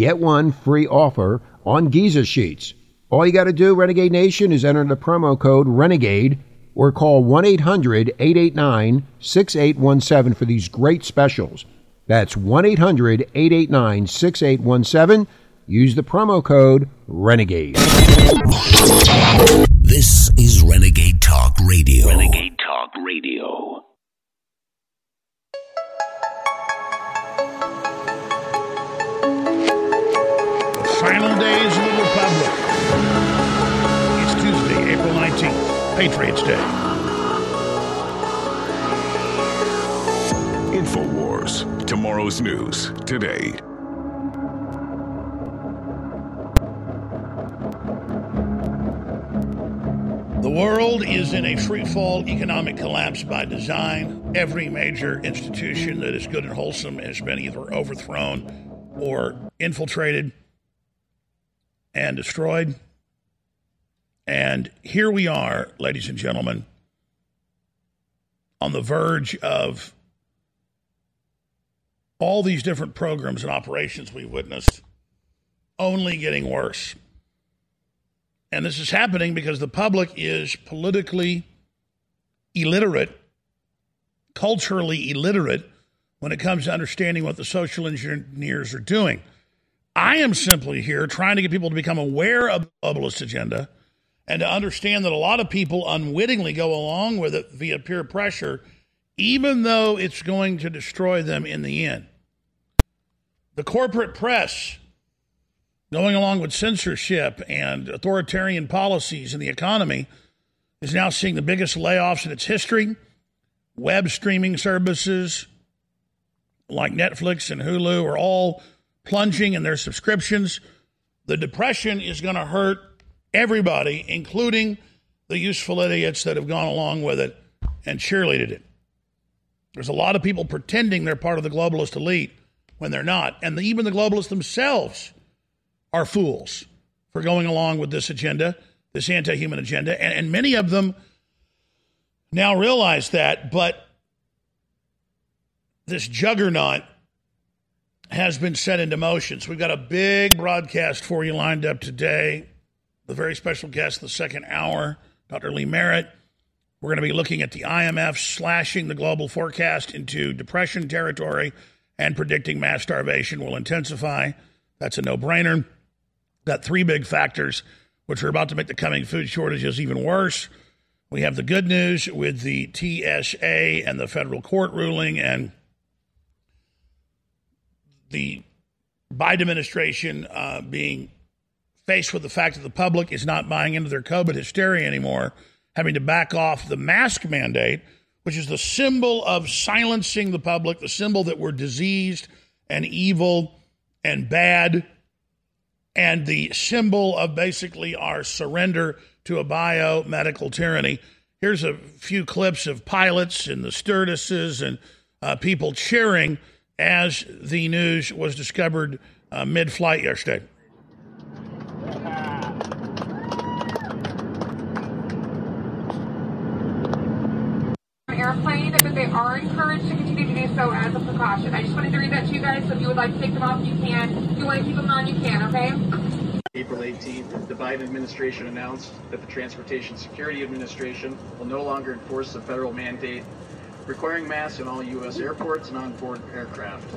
get one free offer on Giza sheets. All you got to do, Renegade Nation, is enter the promo code RENEGADE or call 1 800 889 6817 for these great specials. That's 1 800 889 6817. Use the promo code RENEGADE. This is Renegade Talk Radio. Renegade Talk Radio. Final days of the Republic. It's Tuesday, April 19th, Patriots Day. InfoWars. Tomorrow's news today. The world is in a freefall economic collapse by design. Every major institution that is good and wholesome has been either overthrown or infiltrated and destroyed. And here we are, ladies and gentlemen, on the verge of all these different programs and operations we witnessed only getting worse. And this is happening because the public is politically illiterate, culturally illiterate when it comes to understanding what the social engineers are doing. I am simply here trying to get people to become aware of the globalist agenda and to understand that a lot of people unwittingly go along with it via peer pressure, even though it's going to destroy them in the end. The corporate press, going along with censorship and authoritarian policies in the economy, is now seeing the biggest layoffs in its history. Web streaming services like Netflix and Hulu are all plunging in their subscriptions. The depression is going to hurt everybody, including the useful idiots that have gone along with it and cheerleaded it. There's a lot of people pretending they're part of the globalist elite when they're not. And the, even the globalists themselves are fools for going along with this agenda, this anti human agenda. And, and many of them now realize that, but this juggernaut has been set into motion. So we've got a big broadcast for you lined up today. The very special guest, the second hour, Dr. Lee Merritt. We're going to be looking at the IMF slashing the global forecast into depression territory and predicting mass starvation will intensify. That's a no brainer. Got three big factors which are about to make the coming food shortages even worse. We have the good news with the TSA and the federal court ruling and the Biden administration uh, being faced with the fact that the public is not buying into their COVID hysteria anymore, having to back off the mask mandate, which is the symbol of silencing the public, the symbol that we're diseased and evil and bad, and the symbol of basically our surrender to a biomedical tyranny. Here's a few clips of pilots and the stewardesses and uh, people cheering as the news was discovered uh, mid flight yesterday. Airplane, but they are encouraged to continue to do so as a precaution. I just wanted to read that to you guys, so if you would like to take them off, you can. If you want to keep them on, you can, okay? April 18th, the Biden administration announced that the Transportation Security Administration will no longer enforce the federal mandate requiring masks in all U.S. airports and on board aircraft.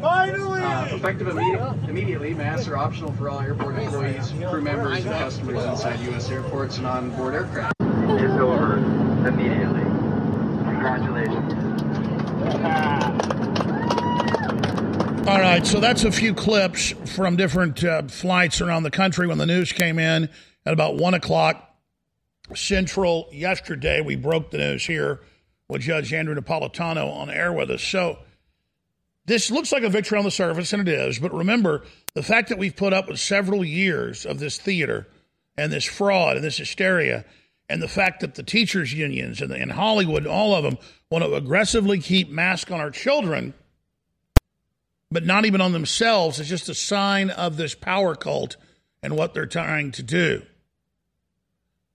Finally! Uh, effective immediate, immediately, masks are optional for all airport employees, crew members, and customers inside U.S. airports and on board aircraft. It's over immediately. Congratulations. All right, so that's a few clips from different uh, flights around the country when the news came in at about 1 o'clock Central yesterday. We broke the news here with Judge Andrew Napolitano on air with us. So this looks like a victory on the surface, and it is. But remember, the fact that we've put up with several years of this theater and this fraud and this hysteria, and the fact that the teachers' unions and in Hollywood, all of them, want to aggressively keep masks on our children – but not even on themselves. It's just a sign of this power cult and what they're trying to do.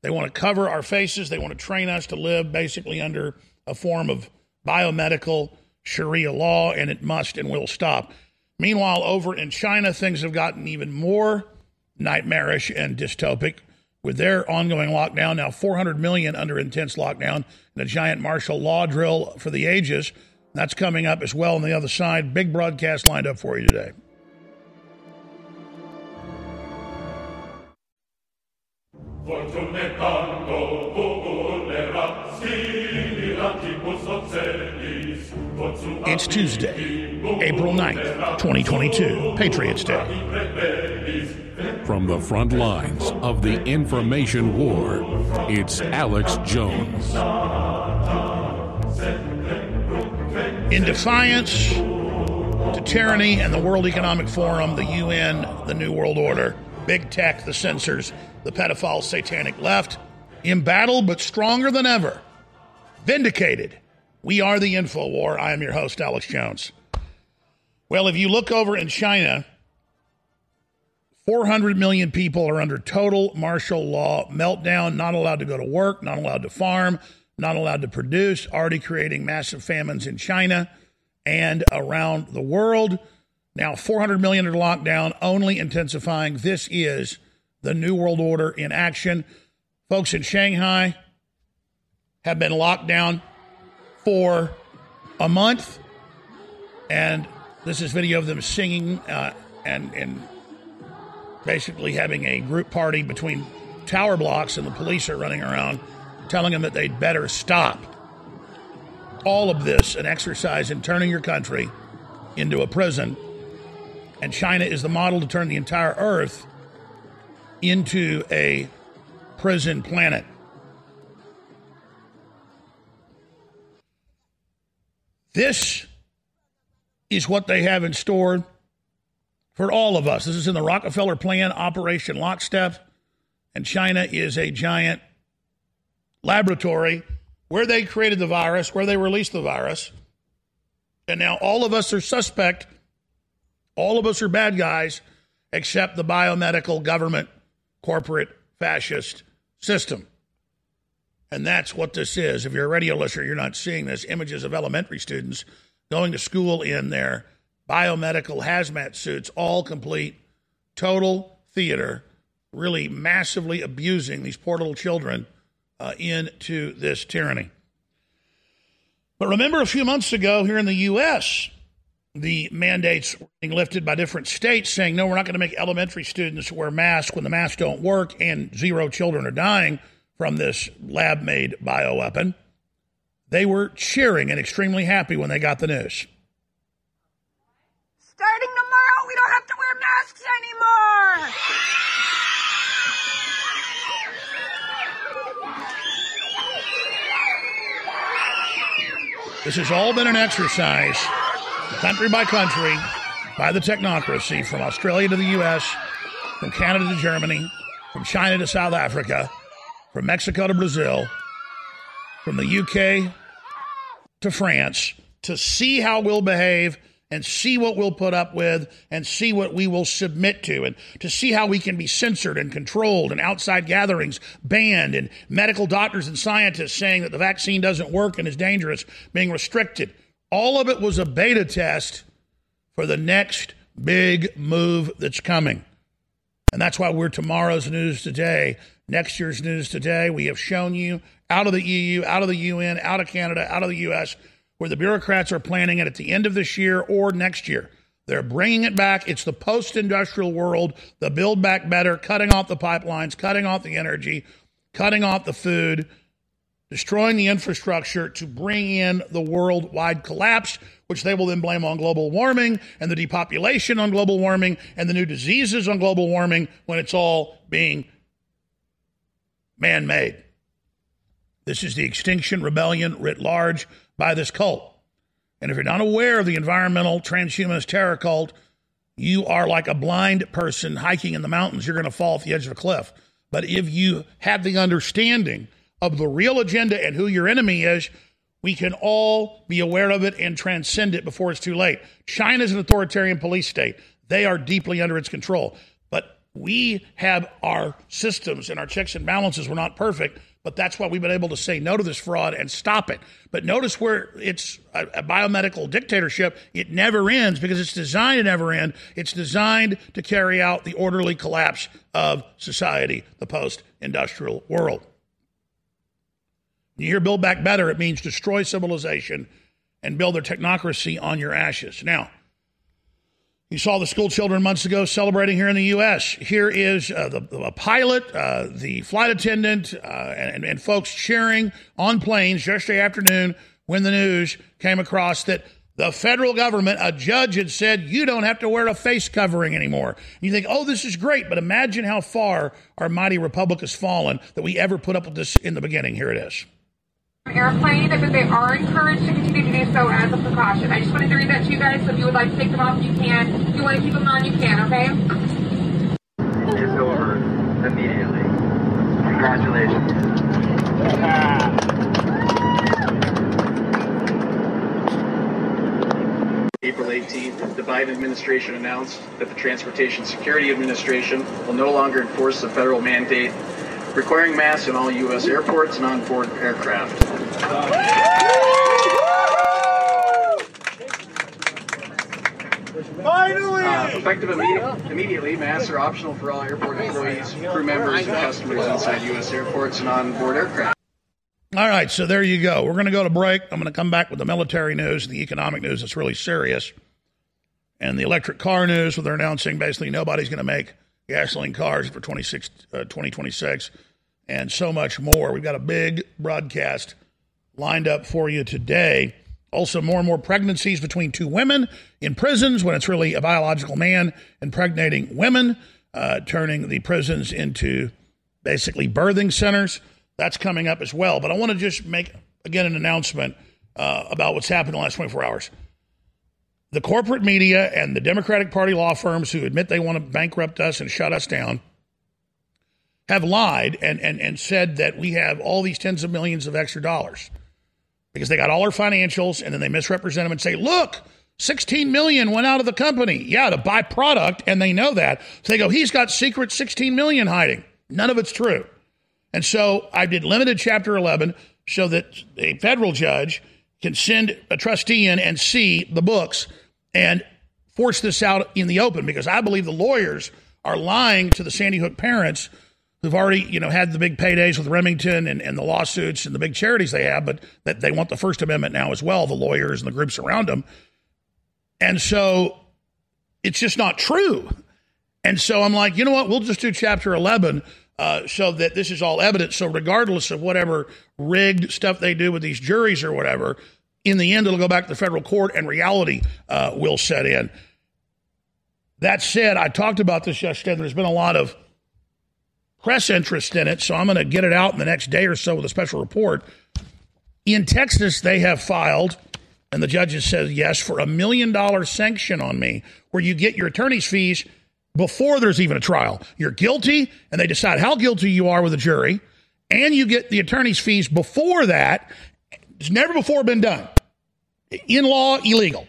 They want to cover our faces. They want to train us to live basically under a form of biomedical Sharia law, and it must and will stop. Meanwhile, over in China, things have gotten even more nightmarish and dystopic with their ongoing lockdown. Now, 400 million under intense lockdown and a giant martial law drill for the ages. That's coming up as well on the other side. Big broadcast lined up for you today. It's Tuesday, April 9th, 2022, Patriots Day. From the front lines of the information war, it's Alex Jones. In defiance to tyranny and the World Economic Forum, the UN, the New World Order, big tech, the censors, the pedophile satanic left, embattled but stronger than ever, vindicated. We are the info war. I am your host, Alex Jones. Well, if you look over in China, 400 million people are under total martial law meltdown, not allowed to go to work, not allowed to farm, not allowed to produce, already creating massive famines in China and around the world. Now, 400 million are locked down, only intensifying. This is the New World Order in action. Folks in Shanghai have been locked down for a month, and this is video of them singing uh, and and basically having a group party between tower blocks, and the police are running around telling them that they'd better stop. All of this an exercise in turning your country into a prison. And China is the model to turn the entire earth into a prison planet. This is what they have in store for all of us. This is in the Rockefeller plan, Operation Lockstep. And China is a giant laboratory where they created the virus, where they released the virus. And now all of us are suspect. All of us are bad guys, except the biomedical government corporate fascist system. And that's what this is. If you're a radio listener, you're not seeing this. Images of elementary students going to school in their biomedical hazmat suits, all complete, total theater, really massively abusing these poor little children uh, into this tyranny. But remember, a few months ago here in the U.S., the mandates being lifted by different states saying, no, we're not going to make elementary students wear masks when the masks don't work, and zero children are dying from this lab made bioweapon. They were cheering and extremely happy when they got the news. Starting tomorrow, we don't have to wear masks anymore. This has all been an exercise, country by country, by the technocracy, from Australia to the U.S., from Canada to Germany, from China to South Africa, from Mexico to Brazil, from the UK to France, to see how we'll behave and see what we'll put up with and see what we will submit to and to see how we can be censored and controlled and outside gatherings banned and medical doctors and scientists saying that the vaccine doesn't work and is dangerous being restricted. All of it was a beta test for the next big move that's coming. And that's why we're tomorrow's news today, next year's news today. We have shown you out of the EU, out of the UN, out of Canada, out of the US where the bureaucrats are planning it at the end of this year or next year. They're bringing it back. It's the post industrial world, the build back better, cutting off the pipelines, cutting off the energy, cutting off the food, destroying the infrastructure to bring in the worldwide collapse, which they will then blame on global warming and the depopulation on global warming and the new diseases on global warming when it's all being man made. This is the extinction rebellion writ large by this cult. And if you're not aware of the environmental transhumanist terror cult, you are like a blind person hiking in the mountains. You're going to fall off the edge of a cliff. But if you have the understanding of the real agenda and who your enemy is, we can all be aware of it and transcend it before it's too late. China is an authoritarian police state. They are deeply under its control. But we have our systems and our checks and balances. We're not perfect, but that's why we've been able to say no to this fraud and stop it. But notice where it's a, a, biomedical dictatorship, it never ends because it's designed to never end. It's designed to carry out the orderly collapse of society, the post industrial world. You hear Build Back Better, it means destroy civilization and build their technocracy on your ashes. Now, you saw the school children months ago celebrating here in the U.S. Here is uh, the, the, pilot, uh, the flight attendant, uh, and, and folks cheering on planes yesterday afternoon when the news came across that the federal government, a judge had said, you don't have to wear a face covering anymore. And you think, oh, this is great, but imagine how far our mighty republic has fallen that we ever put up with this in the beginning. Here it is airplane, but they are encouraged to continue to do so as a precaution. I just wanted to read that to you guys, so if you would like to take them off, you can. If you want to keep them on, you can, okay? It's over immediately. Congratulations. April 18th, the Biden administration announced that the Transportation Security Administration will no longer enforce the federal mandate requiring masks in all U.S. airports and on board aircraft. Finally! Uh, effective imme- immediately, masks are optional for all airport employees, crew members, and customers inside U.S. airports and on board aircraft. All right, so there you go. We're going to go to break. I'm going to come back with the military news and the economic news that's really serious. And the electric car news, where they're announcing basically nobody's going to make gasoline cars for 26, uh, 2026, and so much more. We've got a big broadcast lined up for you today. Also, more and more pregnancies between two women in prisons when it's really a biological man impregnating women, uh, turning the prisons into basically birthing centers. That's coming up as well. But I want to just make, again, an announcement uh, about what's happened in the last 24 hours the corporate media and the Democratic Party law firms who admit they want to bankrupt us and shut us down have lied and, and, and said that we have all these tens of millions of extra dollars because they got all our financials and then they misrepresent them and say, look, 16 million went out of the company. Yeah, to buy product, and they know that. So they go, he's got secret 16 million hiding. None of it's true. And so I did limited chapter 11 so that a federal judge can send a trustee in and see the books and force this out in the open because I believe the lawyers are lying to the Sandy Hook parents who've already, you know, had the big paydays with Remington and, and the lawsuits and the big charities they have, but that they want the First Amendment now as well, the lawyers and the groups around them. And so it's just not true. And so I'm like, you know what? We'll just do chapter 11 uh, so that this is all evidence. So regardless of whatever rigged stuff they do with these juries or whatever, in the end, it'll go back to the federal court and reality uh, will set in. That said, I talked about this yesterday. There's been a lot of press interest in it, so I'm going to get it out in the next day or so with a special report. In Texas, they have filed, and the judge has said yes, for a million dollar sanction on me, where you get your attorney's fees before there's even a trial. You're guilty, and they decide how guilty you are with a jury, and you get the attorney's fees before that. It's never before been done. In law, illegal.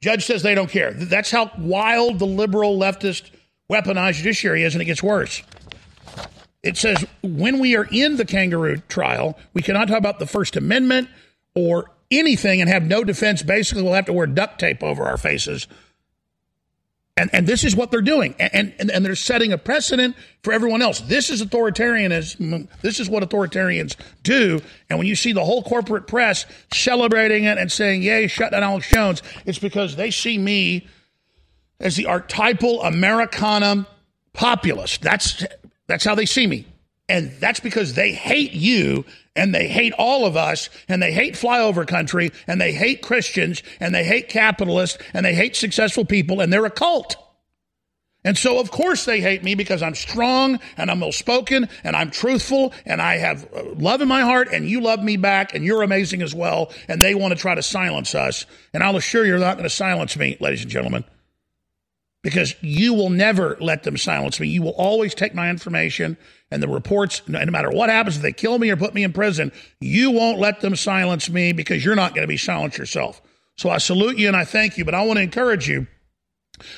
Judge says they don't care. That's how wild the liberal leftist weaponized judiciary is, and it gets worse. It says when we are in the kangaroo trial, we cannot talk about the First Amendment or anything and have no defense. Basically, we'll have to wear duct tape over our faces. And, and this is what they're doing. And, and, and they're setting a precedent for everyone else. This is authoritarianism. This is what authoritarians do. And when you see the whole corporate press celebrating it and saying, yay, shut down Alex Jones, it's because they see me as the archetypal Americana populist. That's that's how they see me. And that's because they hate you and they hate all of us and they hate flyover country and they hate Christians and they hate capitalists and they hate successful people and they're a cult. And so, of course, they hate me because I'm strong and I'm well spoken and I'm truthful and I have uh, love in my heart and you love me back and you're amazing as well. And they want to try to silence us. And I'll assure you, they're not going to silence me, ladies and gentlemen because you will never let them silence me. You will always take my information and the reports, no matter what happens, if they kill me or put me in prison, you won't let them silence me because you're not going to be silenced yourself. So I salute you and I thank you, but I want to encourage you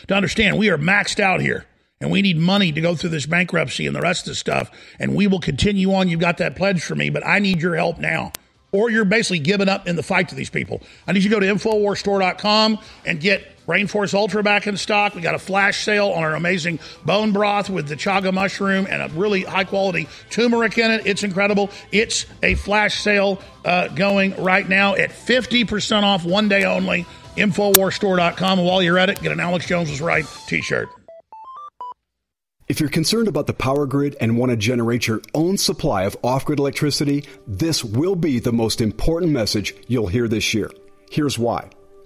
to understand we are maxed out here and we need money to go through this bankruptcy and the rest of the stuff. And we will continue on. You've got that pledge for me, but I need your help now or you're basically giving up in the fight to these people. I need you to go to InfoWarsStore.com and get Rainforest Ultra back in stock. We got a flash sale on our amazing bone broth with the chaga mushroom and a really high quality turmeric in it. It's incredible. It's a flash sale uh, going right now at 50% off one day only. Infowarstore.com. While you're at it, get an Alex Jones was right t shirt. If you're concerned about the power grid and want to generate your own supply of off grid electricity, this will be the most important message you'll hear this year. Here's why.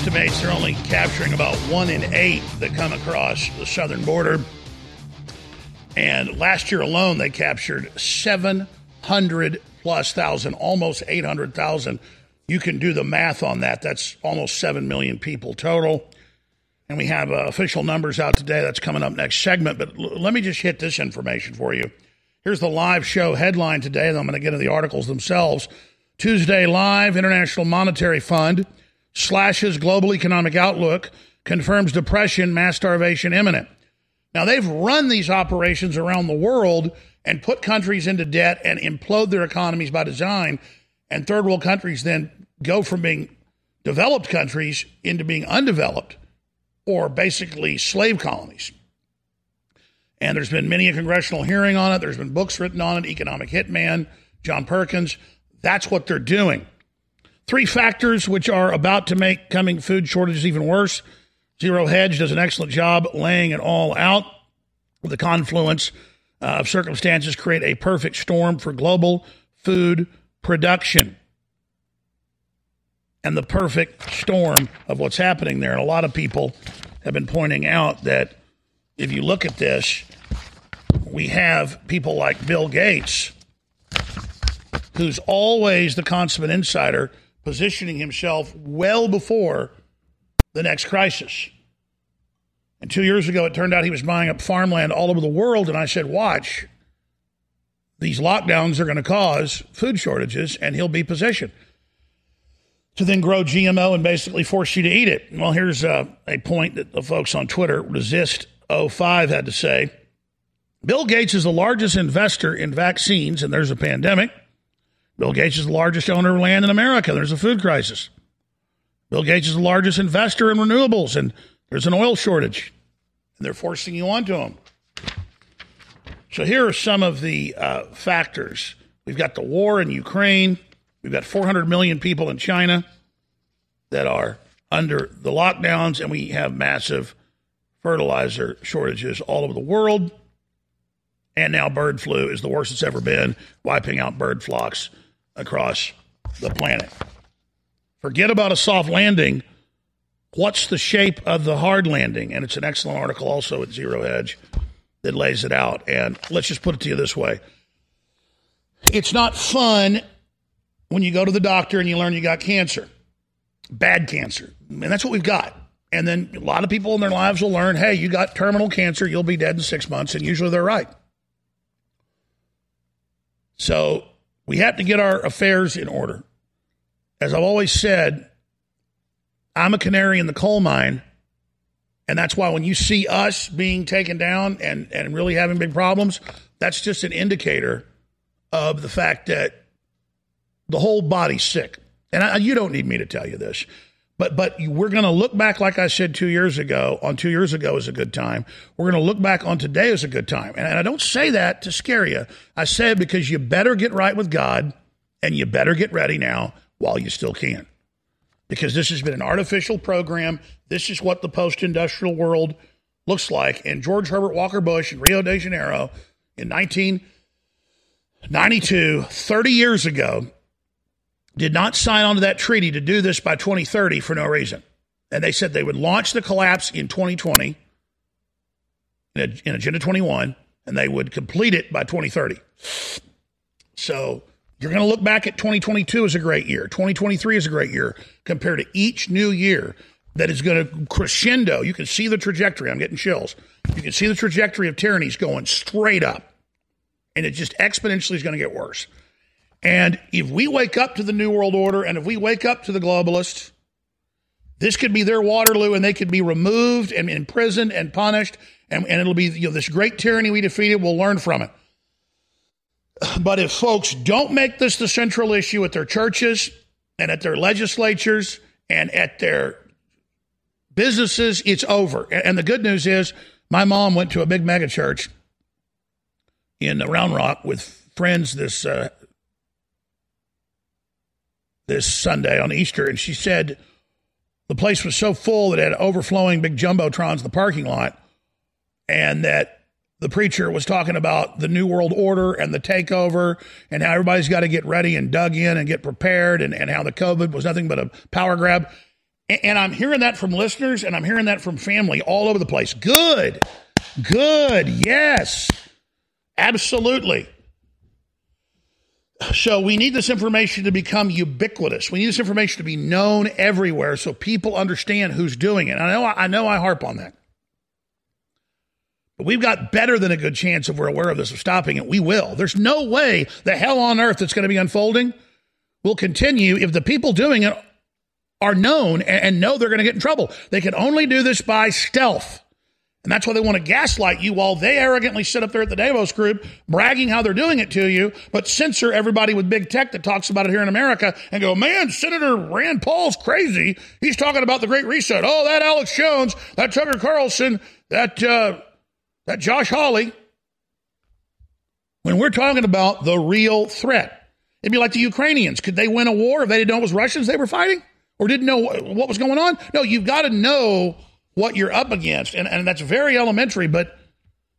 Estimates they're only capturing about one in eight that come across the southern border. And last year alone, they captured 700 plus thousand, almost 800,000. You can do the math on that. That's almost 7 million people total. And we have uh, official numbers out today. That's coming up next segment. But l- let me just hit this information for you. Here's the live show headline today. Then I'm going to get into the articles themselves. Tuesday Live, International Monetary Fund slashes global economic outlook, confirms depression, mass starvation imminent. Now, they've run these operations around the world and put countries into debt and implode their economies by design. And third world countries then go from being developed countries into being undeveloped or basically slave colonies. And there's been many a congressional hearing on it. There's been books written on it. Economic Hitman, John Perkins. That's what they're doing. Three factors which are about to make coming food shortages even worse. Zero Hedge does an excellent job laying it all out. The confluence uh, of circumstances create a perfect storm for global food production. and the perfect storm of what's happening there. And a lot of people have been pointing out that if you look at this, we have people like Bill Gates, who's always the consummate insider, positioning himself well before the next crisis. And two years ago, it turned out he was buying up farmland all over the world. And I said, watch, these lockdowns are going to cause food shortages, and he'll be positioned to then grow GMO and basically force you to eat it. Well, here's uh, a point that the folks on Twitter, Resist05, had to say. Bill Gates is the largest investor in vaccines, and there's a pandemic. Bill Gates is the largest owner of land in America. There's a food crisis. Bill Gates is the largest investor in renewables, and there's an oil shortage. And they're forcing you onto him. So here are some of the uh, factors. We've got the war in Ukraine. We've got 400 million people in China that are under the lockdowns, and we have massive fertilizer shortages all over the world. And now bird flu is the worst it's ever been, wiping out bird flocks across the planet. Forget about a soft landing. What's the shape of the hard landing? And it's an excellent article also at Zero Hedge that lays it out. And let's just put it to you this way it's not fun when you go to the doctor and you learn you got cancer, bad cancer. And that's what we've got. And then a lot of people in their lives will learn hey, you got terminal cancer, you'll be dead in six months. And usually they're right. So we have to get our affairs in order. As I've always said, I'm a canary in the coal mine and that's why when you see us being taken down and, and really having big problems, that's just an indicator of the fact that the whole body's sick. And I, you don't need me to tell you this. But but we're going to look back, like I said two years ago. On two years ago is a good time. We're going to look back on today as a good time. And, and I don't say that to scare you. I say it because you better get right with God, and you better get ready now while you still can because this has been an artificial program. This is what the post industrial world looks like. And George Herbert Walker Bush in Rio de Janeiro in 1992, 30 years ago, did not sign on to that treaty to do this by 2030 for no reason. And they said they would launch the collapse in 2020 in, in Agenda 21, and they would complete it by 2030. So you're going to look back at 2022 as a great year. 2023 is a great year compared to each new year that is going to crescendo. You can see the trajectory. I'm getting chills. You can see the trajectory of tyrannies going straight up. And it just exponentially is going to get worse. And if we wake up to the New World Order and if we wake up to the globalists, this could be their Waterloo and they could be removed and imprisoned and punished. And, and it'll be you know, this great tyranny we defeated. We'll learn from it. But if folks don't make this the central issue at their churches and at their legislatures and at their businesses, it's over. And the good news is, my mom went to a big mega church in Round Rock with friends this uh, this Sunday on Easter, and she said the place was so full that it had overflowing big jumbotrons in the parking lot, and that the preacher was talking about the New World Order and the takeover and how everybody's got to get ready and dug in and get prepared and, and how the COVID was nothing but a power grab. And, and I'm hearing that from listeners and I'm hearing that from family all over the place. Good. Good. Yes. Absolutely. So we need this information to become ubiquitous. We need this information to be known everywhere so people understand who's doing it. I know I know I harp on that. But we've got better than a good chance if we're aware of this of stopping it. We will. There's no way the hell on earth that's going to be unfolding will continue if the people doing it are known and know they're going to get in trouble. They can only do this by stealth. And that's why they want to gaslight you while they arrogantly sit up there at the Davos group bragging how they're doing it to you, but censor everybody with big tech that talks about it here in America and go, man, Senator Rand Paul's crazy. He's talking about the Great Reset. Oh, that Alex Jones, that Tucker Carlson, that uh, that Josh Hawley, when we're talking about the real threat, it'd be like the Ukrainians. Could they win a war if they didn't know it was Russians they were fighting or didn't know what was going on? No, you've got to know what you're up against. And, and that's very elementary, but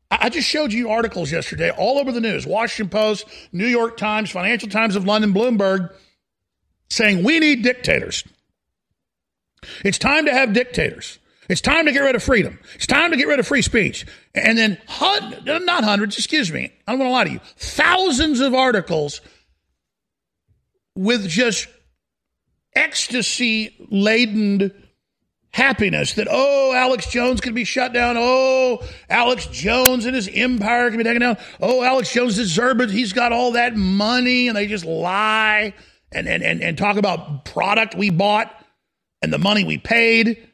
I just showed you articles yesterday all over the news Washington Post, New York Times, Financial Times of London, Bloomberg saying we need dictators. It's time to have dictators. It's time to get rid of freedom. It's time to get rid of free speech. And then, hun- not hundreds, excuse me, I don't want to lie to you, thousands of articles with just ecstasy laden happiness that, oh, Alex Jones can be shut down. Oh, Alex Jones and his empire can be taken down. Oh, Alex Jones deserves it. He's got all that money. And they just lie and, and, and, and talk about product we bought and the money we paid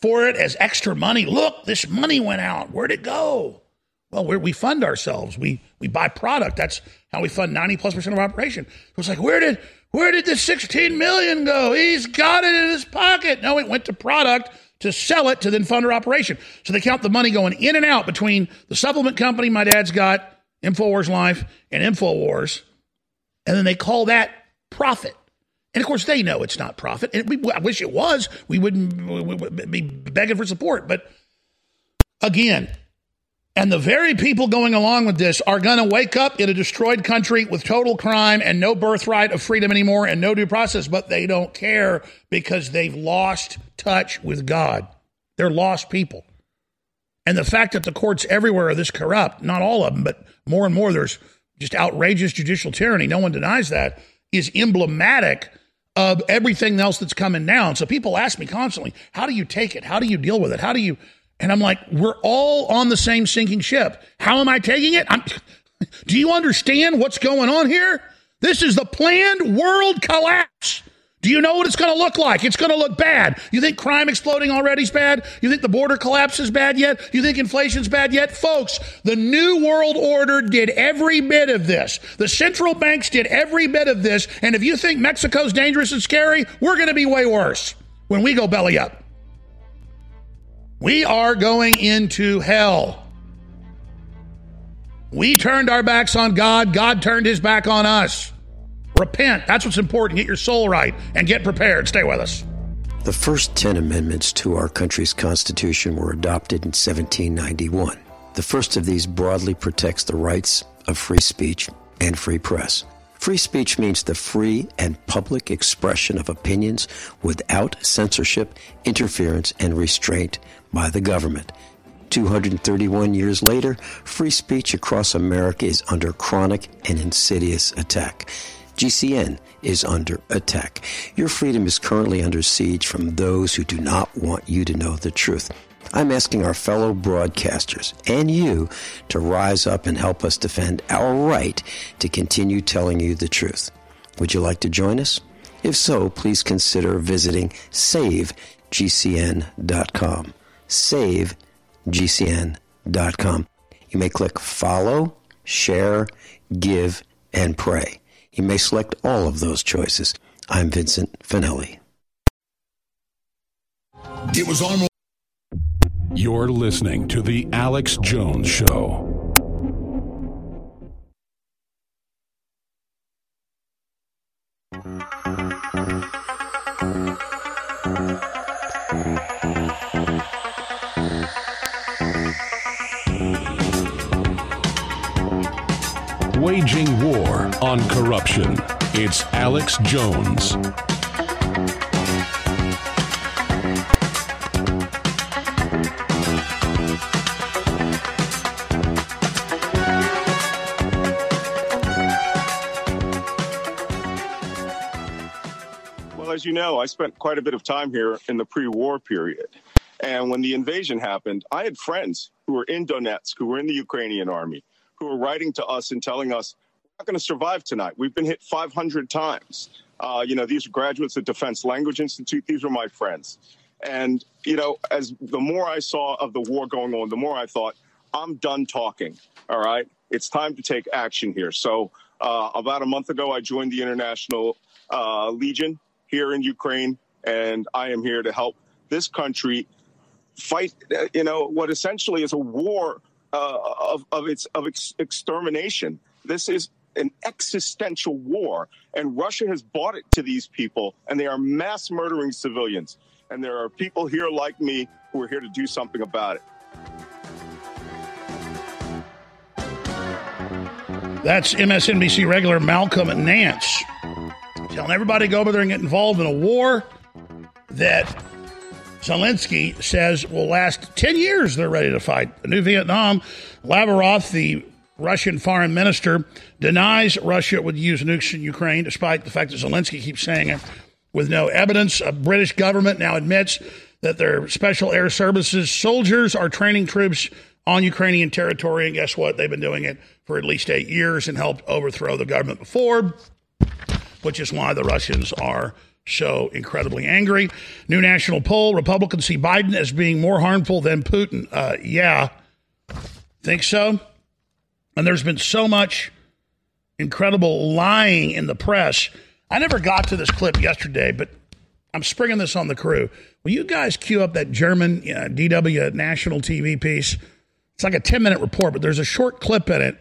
for it as extra money. Look, this money went out. Where'd it go? Well, we fund ourselves. We we buy product. That's how we fund 90 plus percent of our operation. So it's like, where did where did the 16 million go? He's got it in his pocket. No, it went to product to sell it to then fund our operation. So they count the money going in and out between the supplement company my dad's got, InfoWars Life, and InfoWars. And then they call that profit. And of course, they know it's not profit. And we, I wish it was. We wouldn't be begging for support. But again, and the very people going along with this are going to wake up in a destroyed country with total crime and no birthright of freedom anymore and no due process, but they don't care because they've lost touch with God. They're lost people. And the fact that the courts everywhere are this corrupt, not all of them, but more and more there's just outrageous judicial tyranny, no one denies that, is emblematic of everything else that's coming down. So people ask me constantly, how do you take it? How do you deal with it? How do you and I'm like, we're all on the same sinking ship. How am I taking it? I'm, do you understand what's going on here? This is the planned world collapse. Do you know what it's going to look like? It's going to look bad. You think crime exploding already is bad? You think the border collapse is bad yet? You think inflation's bad yet? Folks, the New World Order did every bit of this. The central banks did every bit of this. And if you think Mexico's dangerous and scary, we're going to be way worse when we go belly up. We are going into hell. We turned our backs on God, God turned his back on us. Repent. That's what's important. Get your soul right and get prepared. Stay with us. The first 10 amendments to our country's Constitution were adopted in 1791. The first of these broadly protects the rights of free speech and free press. Free speech means the free and public expression of opinions without censorship, interference, and restraint by the government. 231 years later, free speech across America is under chronic and insidious attack. GCN is under attack. Your freedom is currently under siege from those who do not want you to know the truth. I'm asking our fellow broadcasters and you to rise up and help us defend our right to continue telling you the truth. Would you like to join us? If so, please consider visiting savegcn.com. Savegcn.com. You may click follow, share, give, and pray. You may select all of those choices. I'm Vincent Finelli. It was almost. You're listening to The Alex Jones Show. Waging war on corruption. It's Alex Jones. Well, as you know, I spent quite a bit of time here in the pre war period. And when the invasion happened, I had friends who were in Donetsk, who were in the Ukrainian army, who were writing to us and telling us, we're not going to survive tonight. We've been hit 500 times. Uh, you know, these are graduates of Defense Language Institute. These were my friends. And, you know, as the more I saw of the war going on, the more I thought, I'm done talking. All right. It's time to take action here. So, uh, about a month ago, I joined the International uh, Legion here in Ukraine, and I am here to help this country fight. You know what essentially is a war uh, of of its of ex- extermination. This is an existential war, and Russia has bought it to these people, and they are mass murdering civilians. And there are people here like me who are here to do something about it. That's MSNBC regular Malcolm Nance telling everybody to go over there and get involved in a war that Zelensky says will last 10 years. They're ready to fight. A new Vietnam, Lavrov, the Russian foreign minister, denies Russia would use nukes in Ukraine, despite the fact that Zelensky keeps saying it with no evidence. A British government now admits that their special air services soldiers are training troops on Ukrainian territory. And guess what? They've been doing it for at least eight years and helped overthrow the government before, which is why the Russians are so incredibly angry. New national poll Republicans see Biden as being more harmful than Putin. Uh, yeah. Think so? And there's been so much incredible lying in the press. I never got to this clip yesterday, but I'm springing this on the crew. Will you guys cue up that German uh, DW national TV piece? It's like a 10 minute report, but there's a short clip in it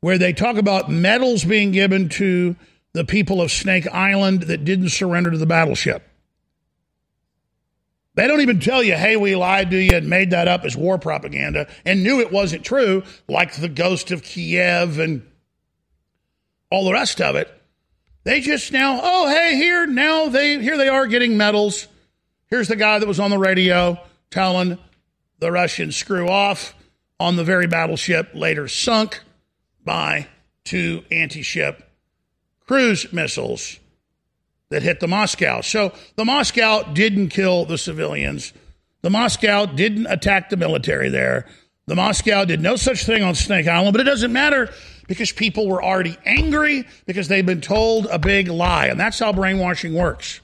where they talk about medals being given to the people of Snake Island that didn't surrender to the battleship. They don't even tell you, hey, we lied to you and made that up as war propaganda and knew it wasn't true, like the ghost of Kiev and all the rest of it. They just now, oh, hey, here, now they here they are getting medals. Here's the guy that was on the radio telling the Russians screw off on the very battleship later sunk by two anti ship cruise missiles that hit the Moscow. So the Moscow didn't kill the civilians. The Moscow didn't attack the military there. The Moscow did no such thing on Snake Island, but it doesn't matter because people were already angry because they've been told a big lie. And that's how brainwashing works.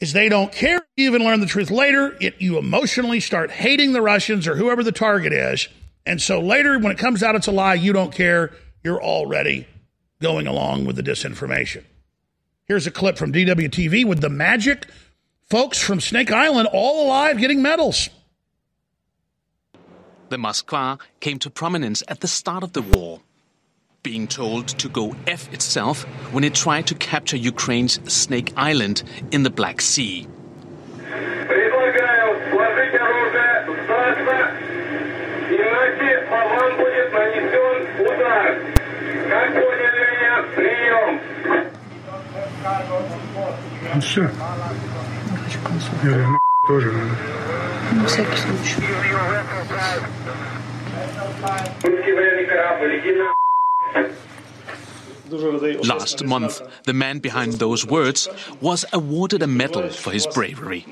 Is they don't care. You even learn the truth later. It, you emotionally start hating the Russians or whoever the target is. And so later, when it comes out it's a lie, you don't care. You're already going along with the disinformation. Here's a clip from DWTV with the magic folks from Snake Island all alive getting medals. The Moskva came to prominence at the start of the war, being told to go F itself when it tried to capture Ukraine's Snake Island in the Black Sea. Ну все. Я говорю, тоже надо. На всякий случай. Last month, the man behind those words was awarded a medal for his bravery.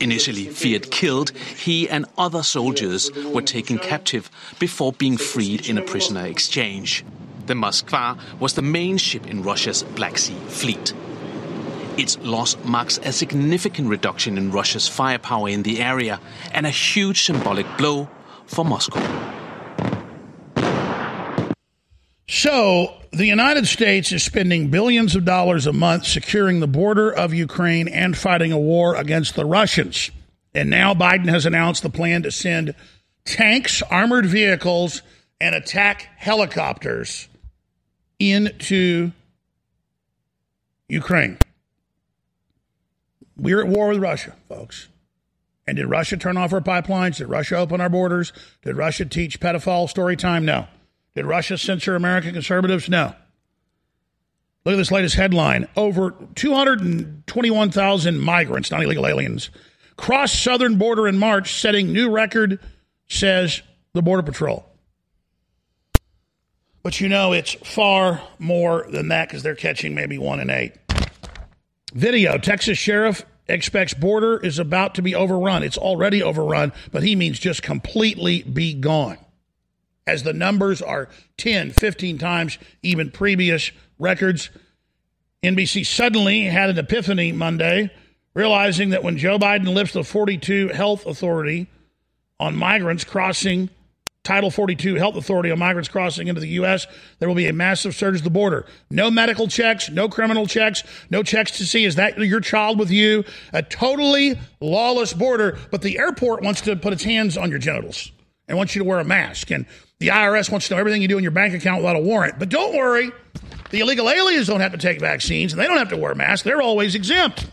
Initially feared killed, he and other soldiers were taken captive before being freed in a prisoner exchange. The Moskva was the main ship in Russia's Black Sea fleet. Its loss marks a significant reduction in Russia's firepower in the area and a huge symbolic blow for Moscow. So, the United States is spending billions of dollars a month securing the border of Ukraine and fighting a war against the Russians. And now Biden has announced the plan to send tanks, armored vehicles, and attack helicopters into Ukraine. We're at war with Russia, folks. And did Russia turn off our pipelines? Did Russia open our borders? Did Russia teach pedophile story time? No. Did Russia censor American conservatives? No. Look at this latest headline. Over 221,000 migrants, not illegal aliens, crossed southern border in March, setting new record, says the Border Patrol. But you know, it's far more than that because they're catching maybe one in eight. Video Texas sheriff expects border is about to be overrun. It's already overrun, but he means just completely be gone. As the numbers are 10, 15 times even previous records. NBC suddenly had an epiphany Monday, realizing that when Joe Biden lifts the 42 health authority on migrants crossing Title 42 Health Authority on migrants crossing into the U.S., there will be a massive surge at the border. No medical checks, no criminal checks, no checks to see is that your child with you. A totally lawless border, but the airport wants to put its hands on your genitals and wants you to wear a mask. And the IRS wants to know everything you do in your bank account without a warrant. But don't worry, the illegal aliens don't have to take vaccines and they don't have to wear masks. They're always exempt.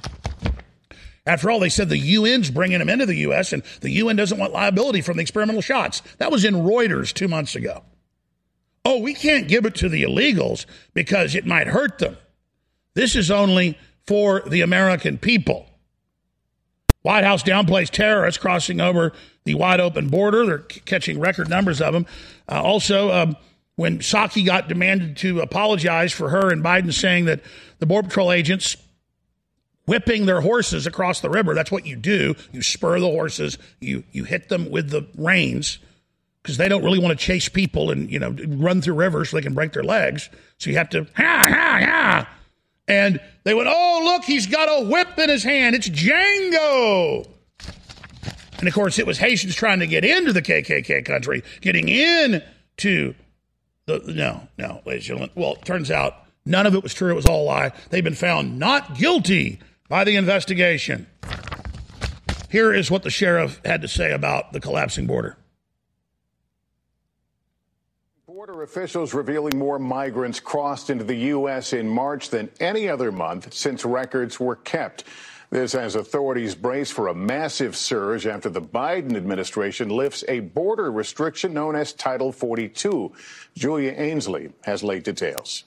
After all, they said the UN's bringing them into the U.S., and the UN doesn't want liability from the experimental shots. That was in Reuters two months ago. Oh, we can't give it to the illegals because it might hurt them. This is only for the American people. White House downplays terrorists crossing over the wide open border. They're c- catching record numbers of them. Uh, also, um, when Psaki got demanded to apologize for her and Biden saying that the Border Patrol agents whipping their horses across the river, that's what you do. You spur the horses, you, you hit them with the reins because they don't really want to chase people and, you know, run through rivers so they can break their legs. So you have to, ha, ha, ha. And they went, oh, look, he's got a whip in his hand. It's Django. And of course, it was Haitians trying to get into the KKK country, getting in to the. No, no, ladies and gentlemen. Well, it turns out none of it was true. It was all a lie. They've been found not guilty by the investigation. Here is what the sheriff had to say about the collapsing border. Border officials revealing more migrants crossed into the U.S. in March than any other month since records were kept. This as authorities brace for a massive surge after the Biden administration lifts a border restriction known as Title 42. Julia Ainsley has late details.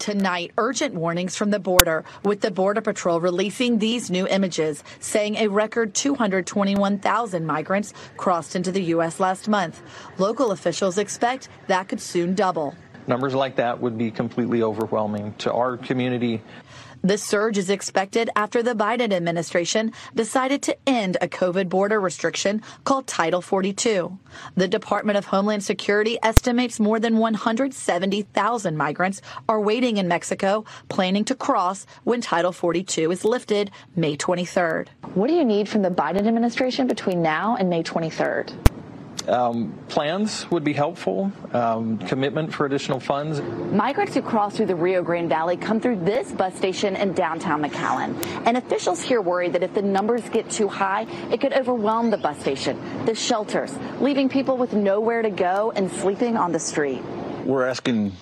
Tonight, urgent warnings from the border, with the Border Patrol releasing these new images, saying a record 221,000 migrants crossed into the U.S. last month. Local officials expect that could soon double. Numbers like that would be completely overwhelming to our community. The surge is expected after the Biden administration decided to end a COVID border restriction called Title 42. The Department of Homeland Security estimates more than 170,000 migrants are waiting in Mexico, planning to cross when Title 42 is lifted May 23rd. What do you need from the Biden administration between now and May 23rd? Um, plans would be helpful, um, commitment for additional funds. Migrants who cross through the Rio Grande Valley come through this bus station in downtown McAllen. And officials here worry that if the numbers get too high, it could overwhelm the bus station, the shelters, leaving people with nowhere to go and sleeping on the street. We're asking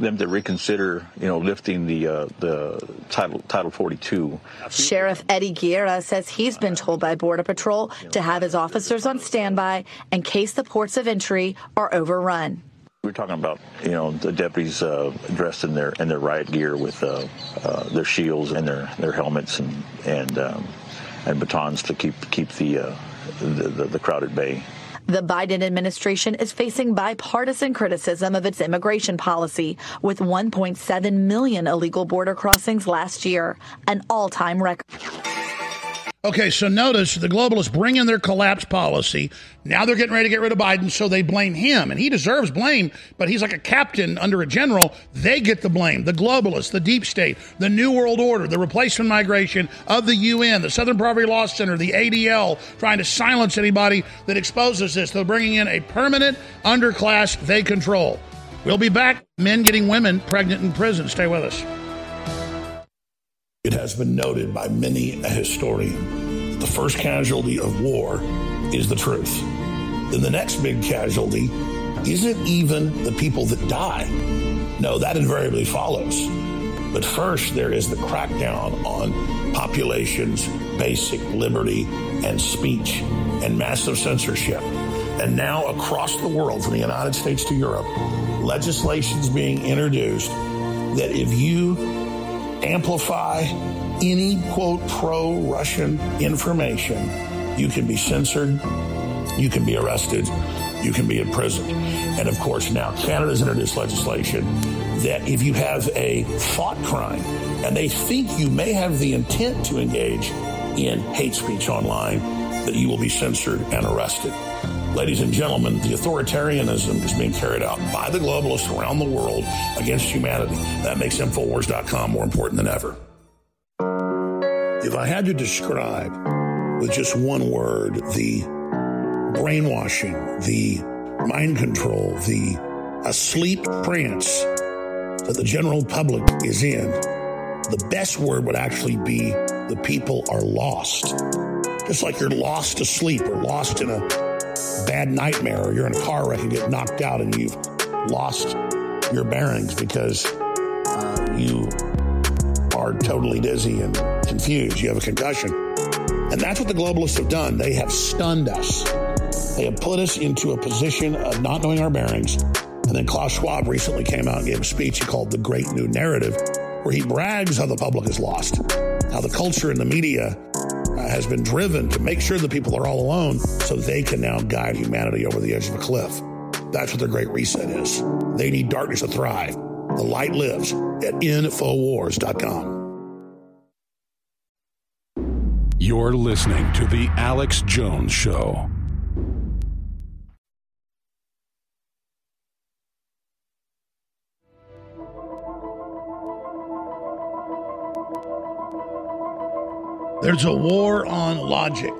them to reconsider, you know, lifting the uh, the title Title 42. Sheriff Eddie Guerra says he's been told by Border Patrol to have his officers on standby in case the ports of entry are overrun. We're talking about, you know, the deputies uh, dressed in their in their riot gear with uh, uh, their shields and their, their helmets and and um, and batons to keep keep the, uh, the, the the crowd at bay. The Biden administration is facing bipartisan criticism of its immigration policy, with 1.7 million illegal border crossings last year, an all time record. Okay, so notice the globalists bring in their collapse policy. Now they're getting ready to get rid of Biden, so they blame him. And he deserves blame, but he's like a captain under a general. They get the blame. The globalists, the deep state, the New World Order, the replacement migration of the UN, the Southern Poverty Law Center, the ADL, trying to silence anybody that exposes this. They're bringing in a permanent underclass they control. We'll be back. Men getting women pregnant in prison. Stay with us. It has been noted by many a historian the first casualty of war is the truth. Then the next big casualty isn't even the people that die. No, that invariably follows. But first, there is the crackdown on population's basic liberty and speech and massive censorship. And now, across the world, from the United States to Europe, legislation's being introduced that if you amplify any quote pro Russian information, you can be censored, you can be arrested, you can be imprisoned. And of course, now Canada's introduced legislation that if you have a thought crime and they think you may have the intent to engage in hate speech online, that you will be censored and arrested. Ladies and gentlemen, the authoritarianism is being carried out by the globalists around the world against humanity. That makes Infowars.com more important than ever. If I had to describe with just one word the brainwashing, the mind control, the asleep trance that the general public is in, the best word would actually be the people are lost. Just like you're lost to sleep or lost in a bad nightmare or you're in a car wreck and get knocked out and you've lost your bearings because uh, you are totally dizzy and confused. You have a concussion. And that's what the globalists have done. They have stunned us. They have put us into a position of not knowing our bearings. And then Klaus Schwab recently came out and gave a speech he called The Great New Narrative. where he brags how the public is lost, how the culture and the media has been driven to make sure that people are all alone so they can now guide humanity over the edge of a cliff. That's what their great reset is. They need darkness to thrive. The light lives at Infowars.com. You're listening to The Alex Jones Show. There's a war on logic.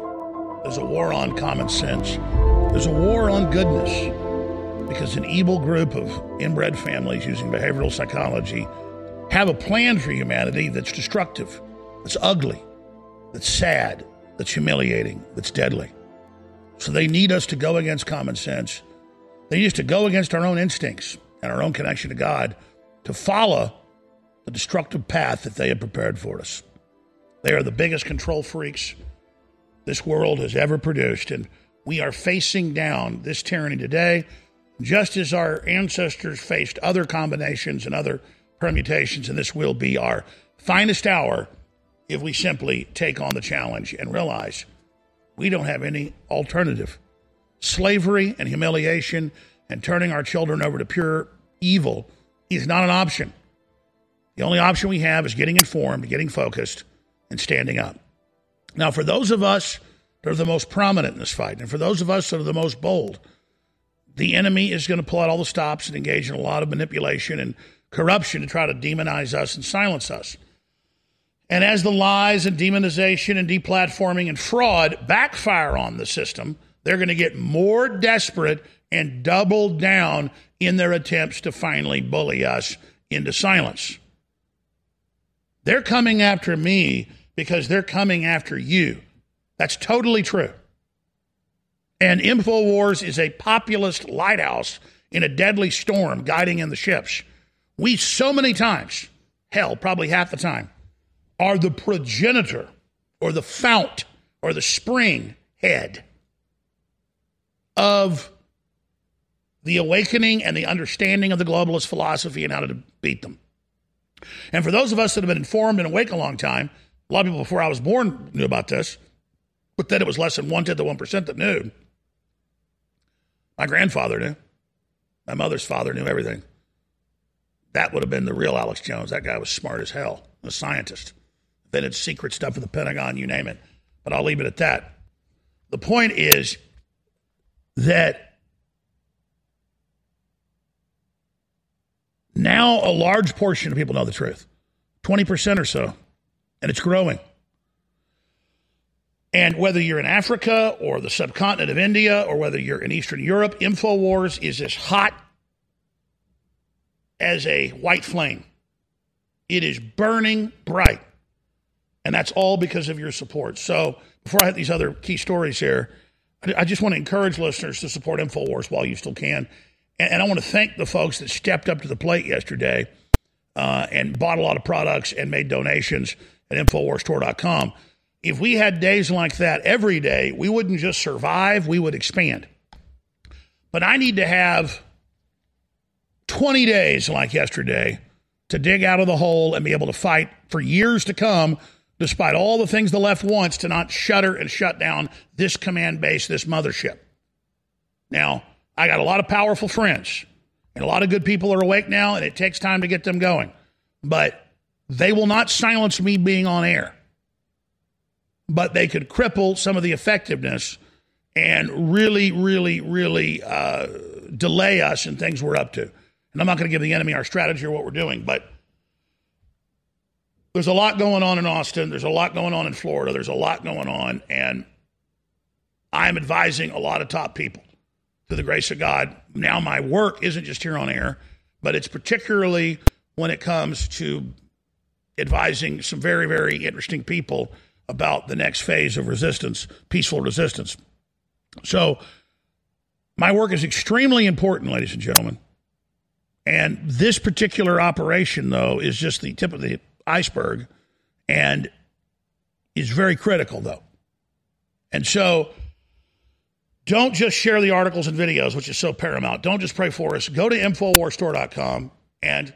There's a war on common sense. There's a war on goodness because an evil group of inbred families using behavioral psychology have a plan for humanity that's destructive, that's ugly, that's sad, that's humiliating, that's deadly. So they need us to go against common sense. They need us to go against our own instincts and our own connection to God to follow the destructive path that they have prepared for us. They are the biggest control freaks this world has ever produced. And we are facing down this tyranny today, just as our ancestors faced other combinations and other permutations. And this will be our finest hour if we simply take on the challenge and realize we don't have any alternative. Slavery and humiliation and turning our children over to pure evil is not an option. The only option we have is getting informed, getting focused, and standing up. Now, for those of us that are the most prominent in this fight, and for those of us that are the most bold, the enemy is going to pull out all the stops and engage in a lot of manipulation and corruption to try to demonize us and silence us. And as the lies and demonization and deplatforming and fraud backfire on the system, they're going to get more desperate and double down in their attempts to finally bully us into silence. They're coming after me because they're coming after you. That's totally true. And InfoWars is a populist lighthouse in a deadly storm guiding in the ships. We, so many times, hell, probably half the time, are the progenitor or the fount or the spring head of the awakening and the understanding of the globalist philosophy and how to beat them. And for those of us that have been informed and awake a long time, a lot of people before I was born knew about this, but then it was less than one tenth of one percent that knew. My grandfather knew. My mother's father knew everything. That would have been the real Alex Jones. That guy was smart as hell, a scientist, invented secret stuff for the Pentagon, you name it. But I'll leave it at that. The point is that now a large portion of people know the truth 20% or so and it's growing. And whether you're in Africa or the subcontinent of India or whether you're in Eastern Europe, InfoWars is as hot as a white flame. It is burning bright. And that's all because of your support. So before I hit these other key stories here, I just want to encourage listeners to support InfoWars while you still can. And I want to thank the folks that stepped up to the plate yesterday uh, and bought a lot of products and made donations at InfoWarsStore.com. If we had days like that every day, we wouldn't just survive, we would expand. But I need to have 20 days like yesterday to dig out of the hole and be able to fight for years to come, despite all the things the left wants to not shutter and shut down this command base, this mothership. Now, I got a lot of powerful friends, and a lot of good people are awake now, and it takes time to get them going. But they will not silence me being on air, but they could cripple some of the effectiveness and really, really, really uh, delay us in things we're up to. And I'm not going to give the enemy our strategy or what we're doing, but there's a lot going on in Austin. There's a lot going on in Florida. There's a lot going on. And I'm advising a lot of top people through the grace of God. Now, my work isn't just here on air, but it's particularly when it comes to advising some very, very interesting people about the next phase of resistance, peaceful resistance. So, my work is extremely important, ladies and gentlemen. And this particular operation, though, is just the tip of the iceberg and is very critical, though. And so, don't just share the articles and videos, which is so paramount. Don't just pray for us. Go to InfoWarsStore.com and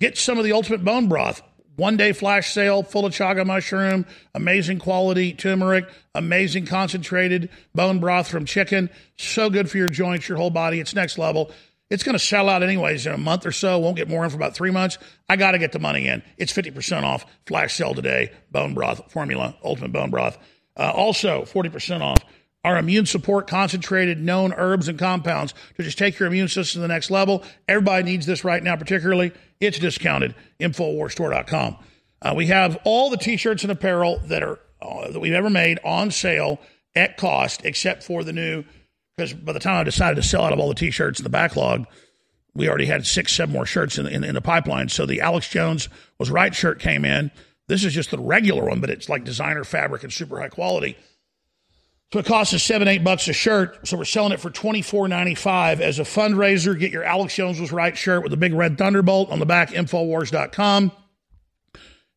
Get some of the ultimate bone broth. One day flash sale full of chaga mushroom, amazing quality turmeric, amazing concentrated bone broth from chicken. So good for your joints, your whole body. It's next level. It's going to sell out anyways in a month or so. Won't get more in for about three months. I got to get the money in. It's 50% off. Flash sale today. Bone broth formula, ultimate bone broth. Uh, also, 40% off our immune support concentrated known herbs and compounds to just take your immune system to the next level. Everybody needs this right now, particularly. It's discounted. Infowarstore.com. Uh, we have all the t-shirts and apparel that are uh, that we've ever made on sale at cost, except for the new. Because by the time I decided to sell out of all the t-shirts in the backlog, we already had six, seven more shirts in, in, in the pipeline. So the Alex Jones was right shirt came in. This is just the regular one, but it's like designer fabric and super high quality. So it costs us seven, eight bucks a shirt. So we're selling it for twenty four ninety five as a fundraiser. Get your Alex Jones was right shirt with a big red thunderbolt on the back. Infowars.com.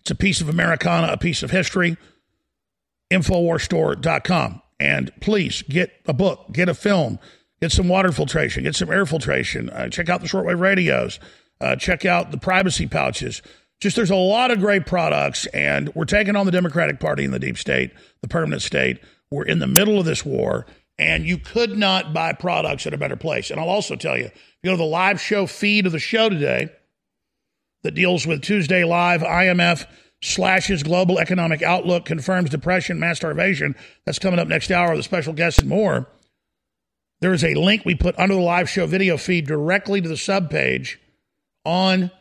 It's a piece of Americana, a piece of history. Infowarstore.com. And please get a book, get a film, get some water filtration, get some air filtration. Uh, check out the shortwave radios. Uh, check out the privacy pouches. Just there's a lot of great products, and we're taking on the Democratic Party in the deep state, the permanent state. We're in the middle of this war, and you could not buy products at a better place. And I'll also tell you, you go to the live show feed of the show today that deals with Tuesday Live, IMF slashes global economic outlook, confirms depression, mass starvation. That's coming up next hour with a special guest and more. There is a link we put under the live show video feed directly to the subpage on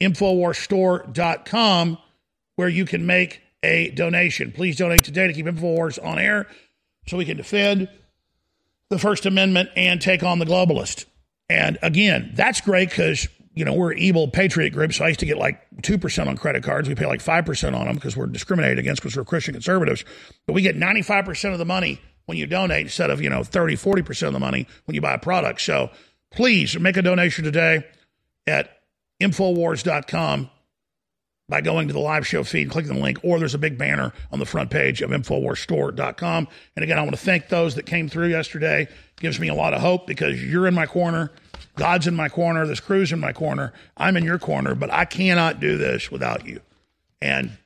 InfoWarsStore.com where you can make a donation. Please donate today to keep InfoWars on air so we can defend the First Amendment and take on the globalist. And again, that's great because, you know, we're evil patriot group. So I used to get like 2% on credit cards. We pay like 5% on them because we're discriminated against because we're Christian conservatives. But we get 95% of the money when you donate instead of, you know, 30, 40% of the money when you buy a product. So please make a donation today at Infowars.com by going to the live show feed, clicking the link, or there's a big banner on the front page of InfoWarsStore.com. And again, I want to thank those that came through yesterday. Gives me a lot of hope because you're in my corner. God's in my corner. This crew's in my corner. I'm in your corner, but I cannot do this without you. And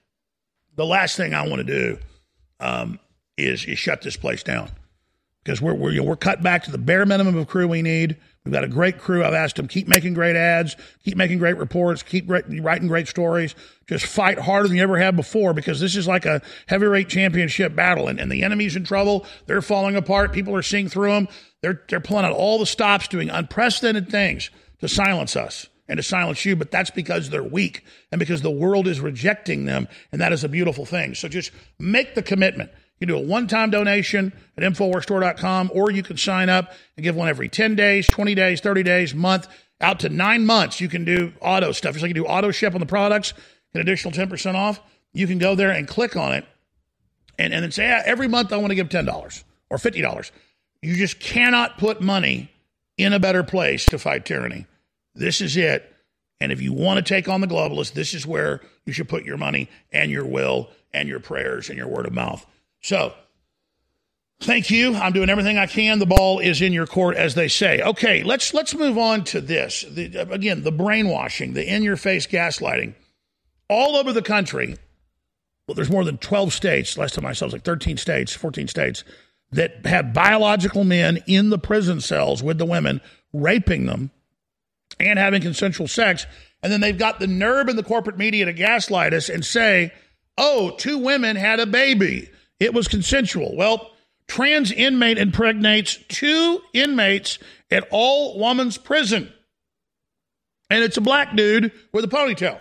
the last thing I want to do um, is, is shut this place down because we're, we're, you know, we're cut back to the bare minimum of crew we need. We've got a great crew. I've asked them keep making great ads, keep making great reports, keep writing great stories. Just fight harder than you ever have before because this is like a heavyweight championship battle, and, and the enemy's in trouble. They're falling apart. People are seeing through them. They're they're pulling out all the stops, doing unprecedented things to silence us and to silence you. But that's because they're weak and because the world is rejecting them, and that is a beautiful thing. So just make the commitment. You can do a one time donation at InfoWarsStore.com, or you can sign up and give one every 10 days, 20 days, 30 days, month, out to nine months. You can do auto stuff. Just like you do auto ship on the products, an additional 10% off. You can go there and click on it and, and then say, yeah, every month I want to give $10 or $50. You just cannot put money in a better place to fight tyranny. This is it. And if you want to take on the globalists, this is where you should put your money and your will and your prayers and your word of mouth. So, thank you. I'm doing everything I can. The ball is in your court, as they say. Okay, let's let's move on to this. The, again, the brainwashing, the in-your-face gaslighting, all over the country. Well, there's more than 12 states. Last time I saw, it was like 13 states, 14 states that have biological men in the prison cells with the women, raping them and having consensual sex. And then they've got the nerve in the corporate media to gaslight us and say, oh, two women had a baby. It was consensual. Well, trans inmate impregnates two inmates at all woman's prison. And it's a black dude with a ponytail.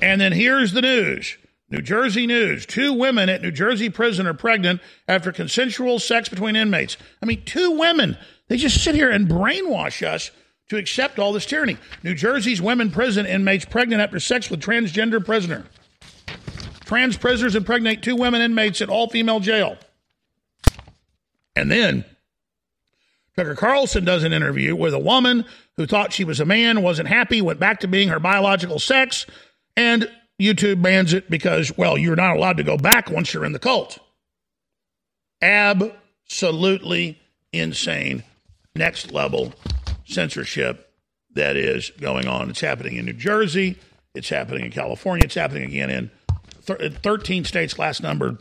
And then here's the news New Jersey news. Two women at New Jersey prison are pregnant after consensual sex between inmates. I mean, two women. They just sit here and brainwash us to accept all this tyranny. New Jersey's women prison inmates pregnant after sex with transgender prisoner. Trans prisoners impregnate two women inmates at all female jail. And then Tucker Carlson does an interview with a woman who thought she was a man, wasn't happy, went back to being her biological sex, and YouTube bans it because, well, you're not allowed to go back once you're in the cult. Absolutely insane, next level censorship that is going on. It's happening in New Jersey. It's happening in California. It's happening again in thir- 13 states. Last number,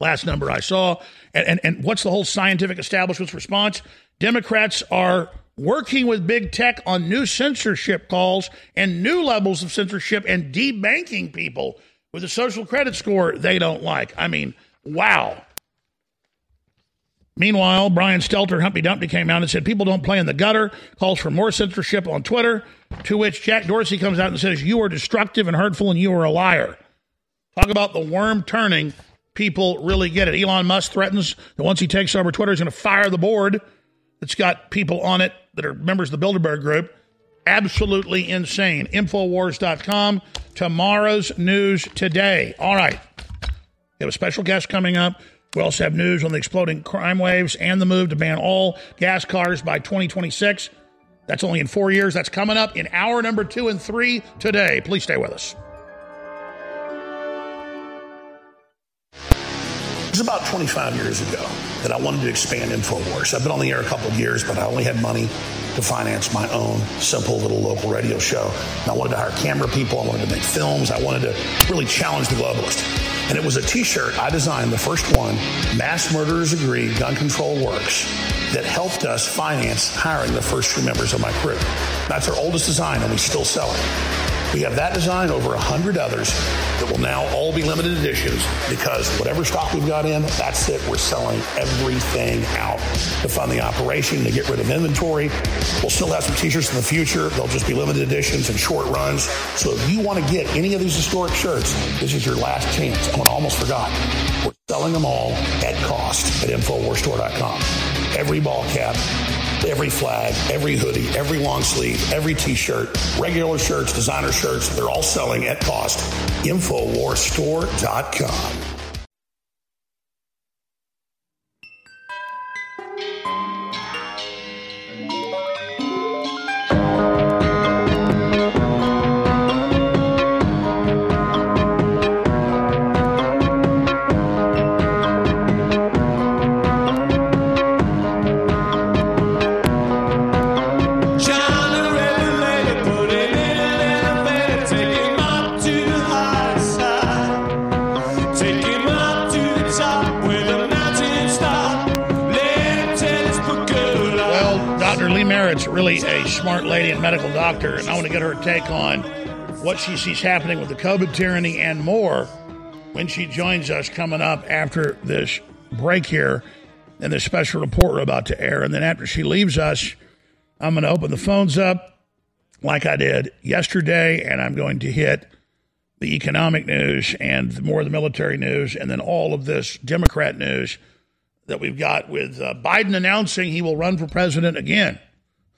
last number I saw. And, and and what's the whole scientific establishment's response? Democrats are working with big tech on new censorship calls and new levels of censorship and debanking people with a social credit score they don't like. I mean, wow. Meanwhile, Brian Stelter, Humpty Dumpty, came out and said people don't play in the gutter, calls for more censorship on Twitter, to which Jack Dorsey comes out and says, You are destructive and hurtful and you are a liar. Talk about the worm turning. People really get it. Elon Musk threatens that once he takes over Twitter, he's going to fire the board that's got people on it that are members of the Bilderberg Group. Absolutely insane. Infowars.com. Tomorrow's news today. All right. We have a special guest coming up. We also have news on the exploding crime waves and the move to ban all gas cars by 2026. That's only in four years. That's coming up in hour number two and three today. Please stay with us. It was about 25 years ago that I wanted to expand InfoWars. I've been on the air a couple of years, but I only had money to finance my own simple little local radio show. And I wanted to hire camera people. I wanted to make films. I wanted to really challenge the globalist. And it was a t-shirt I designed, the first one, Mass Murderers Agree, Gun Control Works, that helped us finance hiring the first few members of my crew. That's our oldest design, and we still sell it. We have that design over a hundred others that will now all be limited editions because whatever stock we've got in, that's it. We're selling everything out to fund the operation, to get rid of inventory. We'll still have some t-shirts in the future. They'll just be limited editions and short runs. So if you want to get any of these historic shirts, this is your last chance. I almost forgot. We're selling them all at cost at InfoWarsStore.com. Every ball cap, every flag, every hoodie, every long sleeve, every t-shirt, regular shirts, designer shirts, they're all selling at cost. Infowarstore.com. take on what she sees happening with the COVID tyranny and more when she joins us coming up after this break here and this special report we're about to air. And then after she leaves us, I'm going to open the phones up like I did yesterday, and I'm going to hit the economic news and more of the military news, and then all of this Democrat news that we've got with uh, Biden announcing he will run for president again.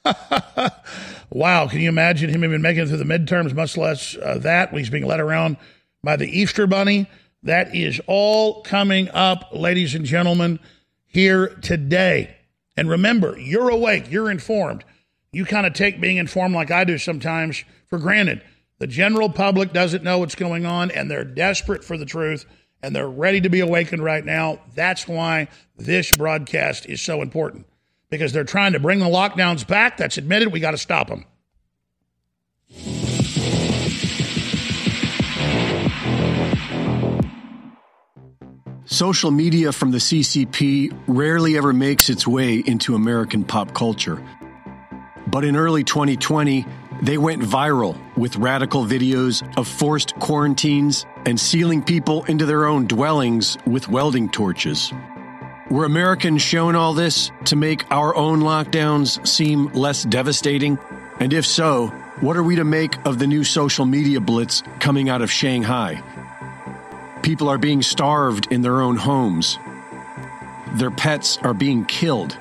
wow, can you imagine him even making it through the midterms, much less uh, that when he's being led around by the Easter Bunny? That is all coming up, ladies and gentlemen, here today. And remember, you're awake, you're informed. You kind of take being informed like I do sometimes for granted. The general public doesn't know what's going on, and they're desperate for the truth, and they're ready to be awakened right now. That's why this broadcast is so important because they're trying to bring the lockdowns back. That's admitted. We got to stop them. Social media from the CCP rarely ever makes its way into American pop culture. But in early 2020, they went viral with radical videos of forced quarantines and sealing people into their own dwellings with welding torches. Were Americans shown all this to make our own lockdowns seem less devastating? And if so, what are we to make of the new social media blitz coming out of Shanghai? People are being starved in their own homes. Their pets are being killed.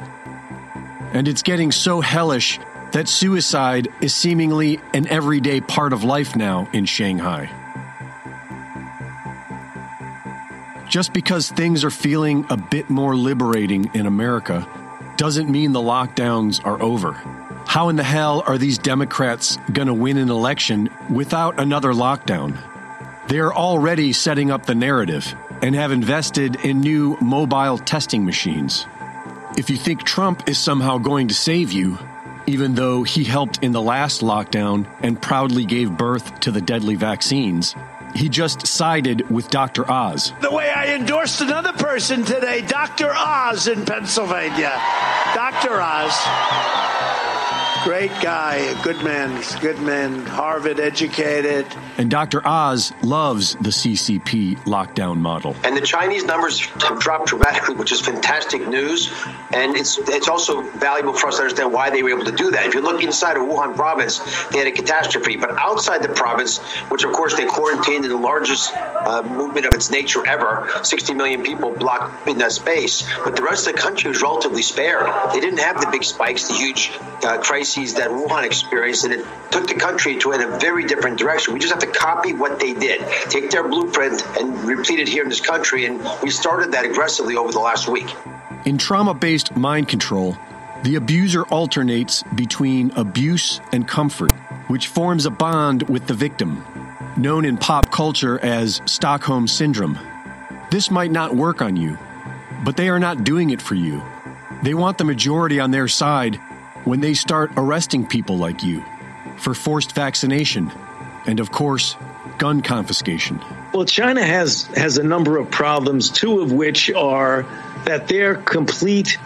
And it's getting so hellish that suicide is seemingly an everyday part of life now in Shanghai. Just because things are feeling a bit more liberating in America doesn't mean the lockdowns are over. How in the hell are these Democrats going to win an election without another lockdown? They are already setting up the narrative and have invested in new mobile testing machines. If you think Trump is somehow going to save you, even though he helped in the last lockdown and proudly gave birth to the deadly vaccines. He just sided with Dr. Oz. The way I endorsed another person today, Dr. Oz in Pennsylvania. Dr. Oz. Great guy, a good man, good man, Harvard educated. And Dr. Oz loves the CCP lockdown model. And the Chinese numbers have dropped dramatically, which is fantastic news. And it's it's also valuable for us to understand why they were able to do that. If you look inside of Wuhan province, they had a catastrophe. But outside the province, which of course they quarantined in the largest uh, movement of its nature ever, 60 million people blocked in that space. But the rest of the country was relatively spared. They didn't have the big spikes, the huge uh, crises that Wuhan experienced, and it took the country to in a very different direction. We just have to copy what they did, take their blueprint and repeat it here in this country, and we started that aggressively over the last week. In trauma based mind control, the abuser alternates between abuse and comfort, which forms a bond with the victim, known in pop culture as Stockholm Syndrome. This might not work on you, but they are not doing it for you. They want the majority on their side when they start arresting people like you for forced vaccination and, of course, gun confiscation. Well, China has has a number of problems, two of which are that their complete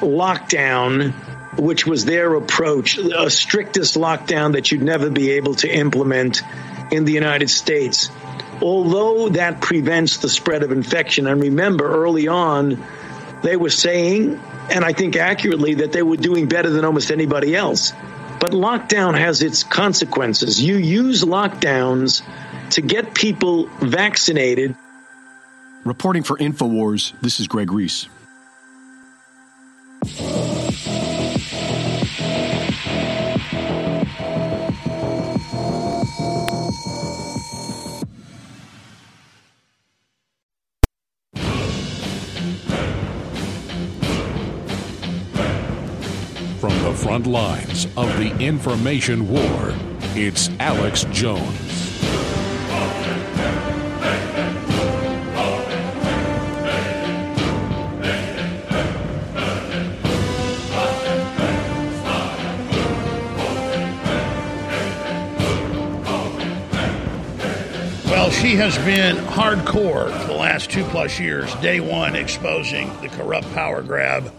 lockdown, which was their approach, a strictest lockdown that you'd never be able to implement in the United States. Although that prevents the spread of infection, and remember early on, they were saying and I think accurately that they were doing better than almost anybody else. But lockdown has its consequences. You use lockdowns to get people vaccinated. Reporting for InfoWars, this is Greg Reese. Front lines of the information war. It's Alex Jones. Well, she has been hardcore for the last two plus years, day one exposing the corrupt power grab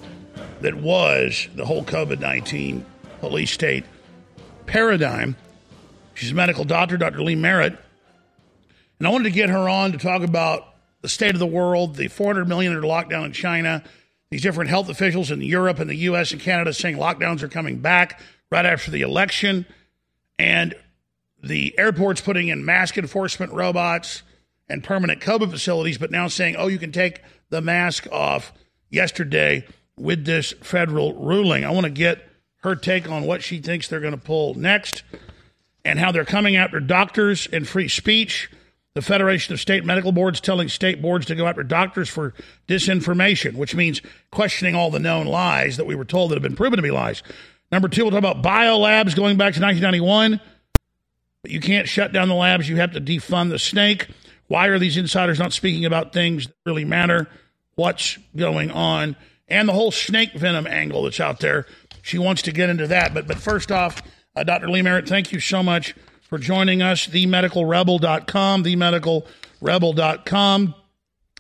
that was the whole COVID 19 police state paradigm. She's a medical doctor, Dr. Lee Merritt. And I wanted to get her on to talk about the state of the world, the 400 million under lockdown in China, these different health officials in Europe and the US and Canada saying lockdowns are coming back right after the election, and the airports putting in mask enforcement robots and permanent COVID facilities, but now saying, oh, you can take the mask off yesterday with this federal ruling. I want to get her take on what she thinks they're going to pull next and how they're coming after doctors and free speech. The Federation of State Medical Boards telling state boards to go after doctors for disinformation, which means questioning all the known lies that we were told that have been proven to be lies. Number two, we'll talk about biolabs going back to 1991. But you can't shut down the labs. You have to defund the snake. Why are these insiders not speaking about things that really matter? What's going on? And the whole snake venom angle that's out there. She wants to get into that. But but first off, uh, Dr. Lee Merritt, thank you so much for joining us. TheMedicalRebel.com, TheMedicalRebel.com,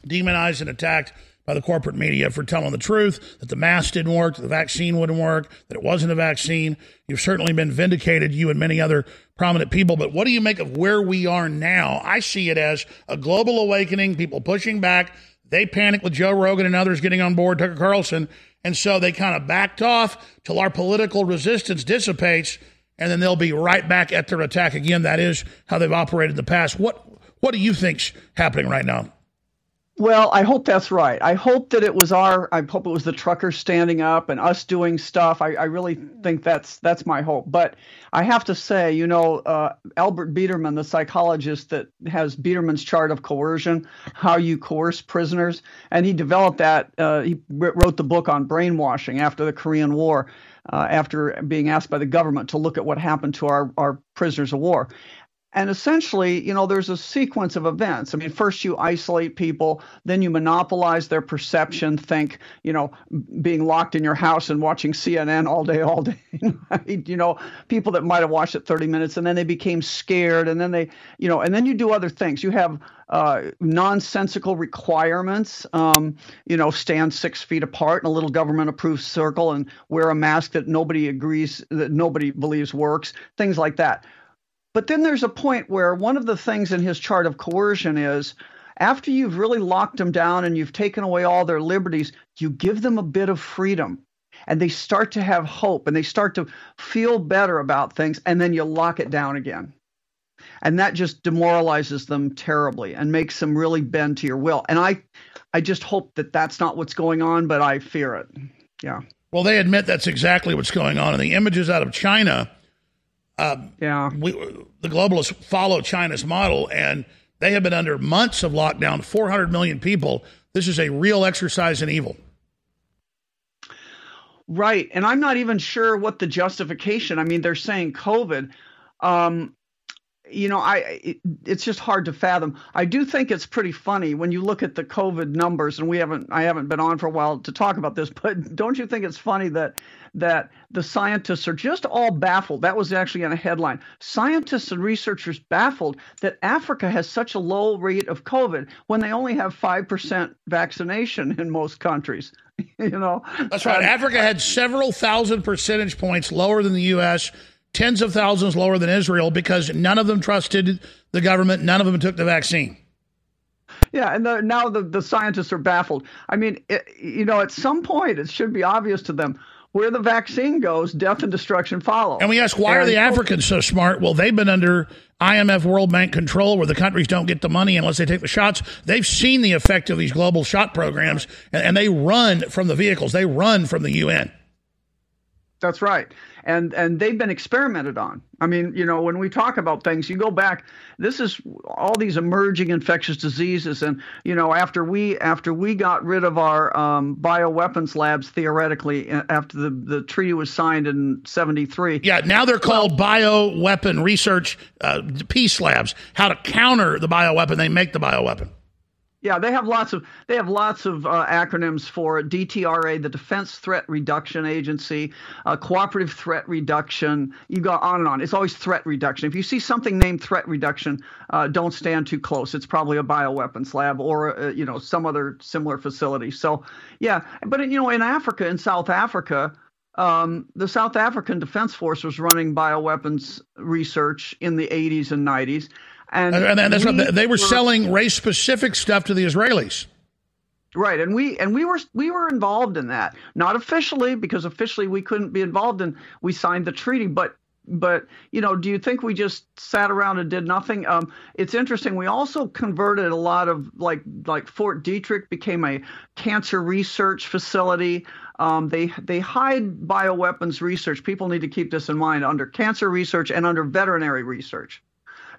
demonized and attacked by the corporate media for telling the truth that the mask didn't work, the vaccine wouldn't work, that it wasn't a vaccine. You've certainly been vindicated, you and many other prominent people. But what do you make of where we are now? I see it as a global awakening, people pushing back they panicked with Joe Rogan and others getting on board, Tucker Carlson. And so they kind of backed off till our political resistance dissipates, and then they'll be right back at their attack again. That is how they've operated in the past. What what do you think's happening right now? Well, I hope that's right. I hope that it was our. I hope it was the truckers standing up and us doing stuff. I, I really think that's that's my hope. But I have to say, you know, uh, Albert Biderman, the psychologist that has Biderman's chart of coercion, how you coerce prisoners, and he developed that. Uh, he wrote the book on brainwashing after the Korean War, uh, after being asked by the government to look at what happened to our our prisoners of war and essentially, you know, there's a sequence of events. I mean, first you isolate people, then you monopolize their perception. Think, you know, being locked in your house and watching CNN all day, all day. you know, people that might have watched it 30 minutes and then they became scared, and then they, you know, and then you do other things. You have uh, nonsensical requirements. Um, you know, stand six feet apart in a little government-approved circle and wear a mask that nobody agrees that nobody believes works. Things like that but then there's a point where one of the things in his chart of coercion is after you've really locked them down and you've taken away all their liberties, you give them a bit of freedom and they start to have hope and they start to feel better about things and then you lock it down again. And that just demoralizes them terribly and makes them really bend to your will. And I I just hope that that's not what's going on, but I fear it. Yeah. Well, they admit that's exactly what's going on. And the images out of China uh, yeah. We, the globalists follow China's model, and they have been under months of lockdown, 400 million people. This is a real exercise in evil. Right. And I'm not even sure what the justification. I mean, they're saying COVID. Um, you know, I it, it's just hard to fathom. I do think it's pretty funny when you look at the COVID numbers, and we haven't I haven't been on for a while to talk about this, but don't you think it's funny that that the scientists are just all baffled? That was actually in a headline. Scientists and researchers baffled that Africa has such a low rate of COVID when they only have five percent vaccination in most countries. you know, that's right. Um, Africa had several thousand percentage points lower than the U.S tens of thousands lower than Israel because none of them trusted the government, none of them took the vaccine. Yeah, and the, now the, the scientists are baffled. I mean, it, you know, at some point it should be obvious to them where the vaccine goes, death and destruction follow. And we ask, why and, are the Africans so smart? Well, they've been under IMF World Bank control where the countries don't get the money unless they take the shots. They've seen the effect of these global shot programs and, and they run from the vehicles, they run from the UN. That's right and and they've been experimented on. I mean, you know, when we talk about things, you go back. This is all these emerging infectious diseases, and you know, after we after we got rid of our um, bioweapons labs theoretically after the the treaty was signed in '73. Yeah, now they're called well, bioweapon research uh, peace labs. How to counter the bioweapon? They make the bioweapon. Yeah, they have lots of they have lots of uh, acronyms for DTRA, the Defense Threat Reduction Agency, uh, Cooperative Threat Reduction. You go on and on. It's always threat reduction. If you see something named threat reduction, uh, don't stand too close. It's probably a bioweapons lab or uh, you know some other similar facility. So yeah, but you know in Africa, in South Africa, um, the South African Defense Force was running bioweapons research in the 80s and 90s. And, and that's we what they were, were selling race specific stuff to the Israelis. Right, and we and we were we were involved in that, not officially because officially we couldn't be involved and we signed the treaty, but but you know, do you think we just sat around and did nothing? Um, it's interesting. We also converted a lot of like like Fort Detrick became a cancer research facility. Um, they they hide bioweapons research. People need to keep this in mind under cancer research and under veterinary research.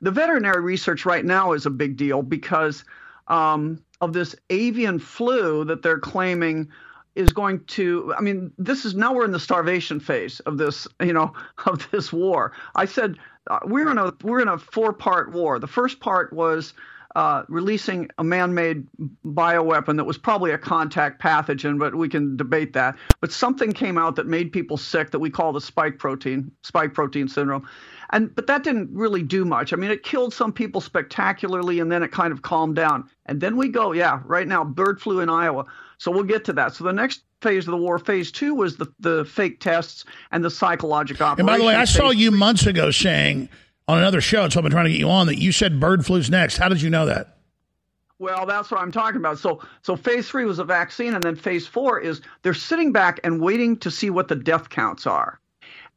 The veterinary research right now is a big deal because um, of this avian flu that they're claiming is going to i mean this is now we're in the starvation phase of this you know of this war i said uh, we're in a we're in a four part war the first part was uh, releasing a man-made bioweapon that was probably a contact pathogen, but we can debate that. But something came out that made people sick that we call the spike protein, spike protein syndrome. And but that didn't really do much. I mean, it killed some people spectacularly, and then it kind of calmed down. And then we go, yeah, right now, bird flu in Iowa. So we'll get to that. So the next phase of the war, phase two, was the the fake tests and the psychological. And by the way, I saw you months ago saying on another show, so I've been trying to get you on that you said bird flu's next. How did you know that? Well, that's what I'm talking about. So, so phase three was a vaccine, and then phase four is they're sitting back and waiting to see what the death counts are.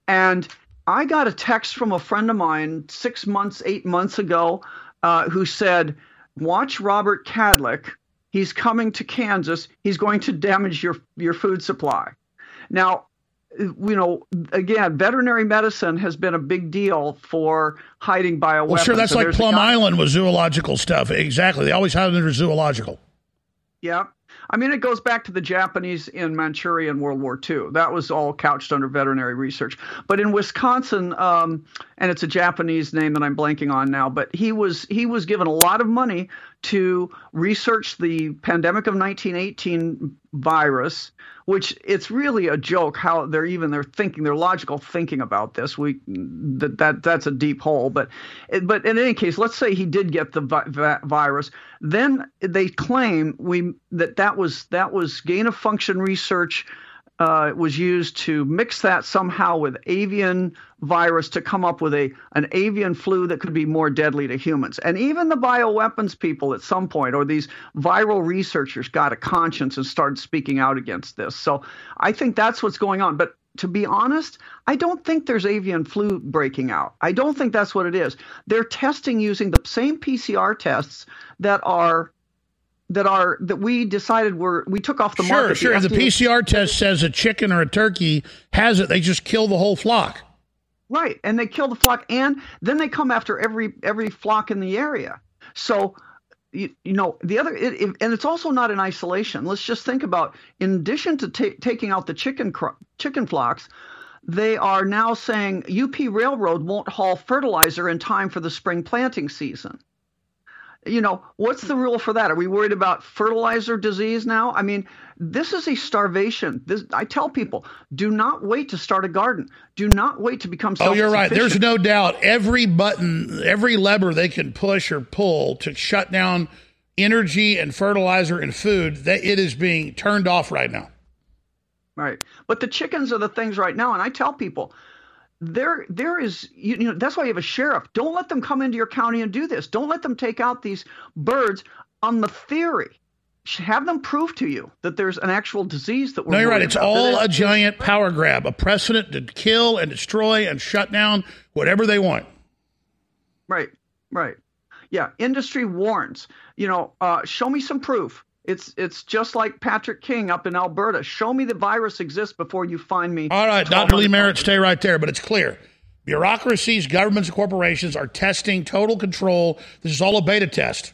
And I got a text from a friend of mine six months, eight months ago, uh, who said, "Watch Robert Kadlec. He's coming to Kansas. He's going to damage your your food supply." Now, you know, again, veterinary medicine has been a big deal for hiding bioweapons. Well, sure, that's so like Plum Island with zoological stuff. Exactly, they always hide under zoological. Yeah. I mean, it goes back to the Japanese in Manchuria in World War II. That was all couched under veterinary research. But in Wisconsin, um, and it's a Japanese name that I'm blanking on now, but he was he was given a lot of money to research the pandemic of 1918 virus, which it's really a joke how they're even they're thinking their logical thinking about this. We that that that's a deep hole, but but in any case, let's say he did get the vi- virus, then they claim we that that was that was gain of function research uh, was used to mix that somehow with avian virus to come up with a an avian flu that could be more deadly to humans. And even the bioweapons people at some point, or these viral researchers, got a conscience and started speaking out against this. So I think that's what's going on. But to be honest, I don't think there's avian flu breaking out. I don't think that's what it is. They're testing using the same PCR tests that are that are that we decided were we took off the sure, market. Sure, sure. The, the PCR test says a chicken or a turkey has it. They just kill the whole flock. Right, and they kill the flock, and then they come after every every flock in the area. So, you, you know, the other, it, it, and it's also not in isolation. Let's just think about, in addition to ta- taking out the chicken chicken flocks, they are now saying UP Railroad won't haul fertilizer in time for the spring planting season you know, what's the rule for that? Are we worried about fertilizer disease now? I mean, this is a starvation. This, I tell people, do not wait to start a garden. Do not wait to become Oh, you're right. There's no doubt. Every button, every lever they can push or pull to shut down energy and fertilizer and food, that it is being turned off right now. Right. But the chickens are the things right now. And I tell people, there there is you, know that's why you have a sheriff. Don't let them come into your county and do this. Don't let them take out these birds on the theory. Have them prove to you that there's an actual disease that we're no you're right. it's all a giant power grab a precedent to kill and destroy and shut down whatever they want. Right right. Yeah industry warns. You know uh, show me some proof it's it's just like Patrick King up in Alberta. Show me the virus exists before you find me. All right, Dr. Lee Merritt, stay right there. But it's clear. Bureaucracies, governments, and corporations are testing total control. This is all a beta test.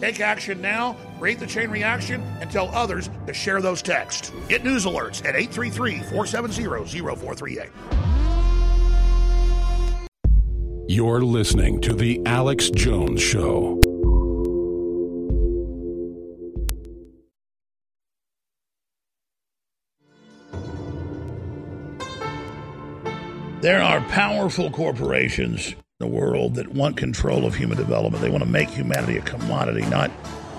Take action now, create the chain reaction, and tell others to share those texts. Get news alerts at 833 470 0438. You're listening to The Alex Jones Show. There are powerful corporations the world that want control of human development. They want to make humanity a commodity, not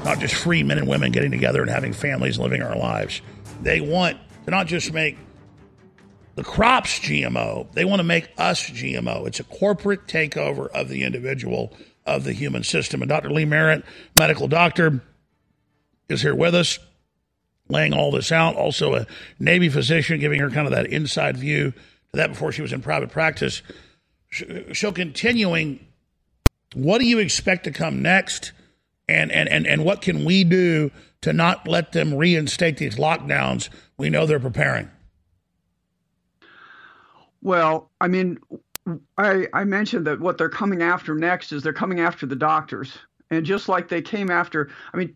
not just free men and women getting together and having families and living our lives. They want to not just make the crops GMO, they want to make us GMO. It's a corporate takeover of the individual of the human system. And Dr. Lee Merritt, medical doctor, is here with us, laying all this out. Also, a Navy physician, giving her kind of that inside view to that before she was in private practice. So, continuing, what do you expect to come next? And, and, and, and what can we do to not let them reinstate these lockdowns we know they're preparing? Well, I mean, I, I mentioned that what they're coming after next is they're coming after the doctors. And just like they came after, I mean,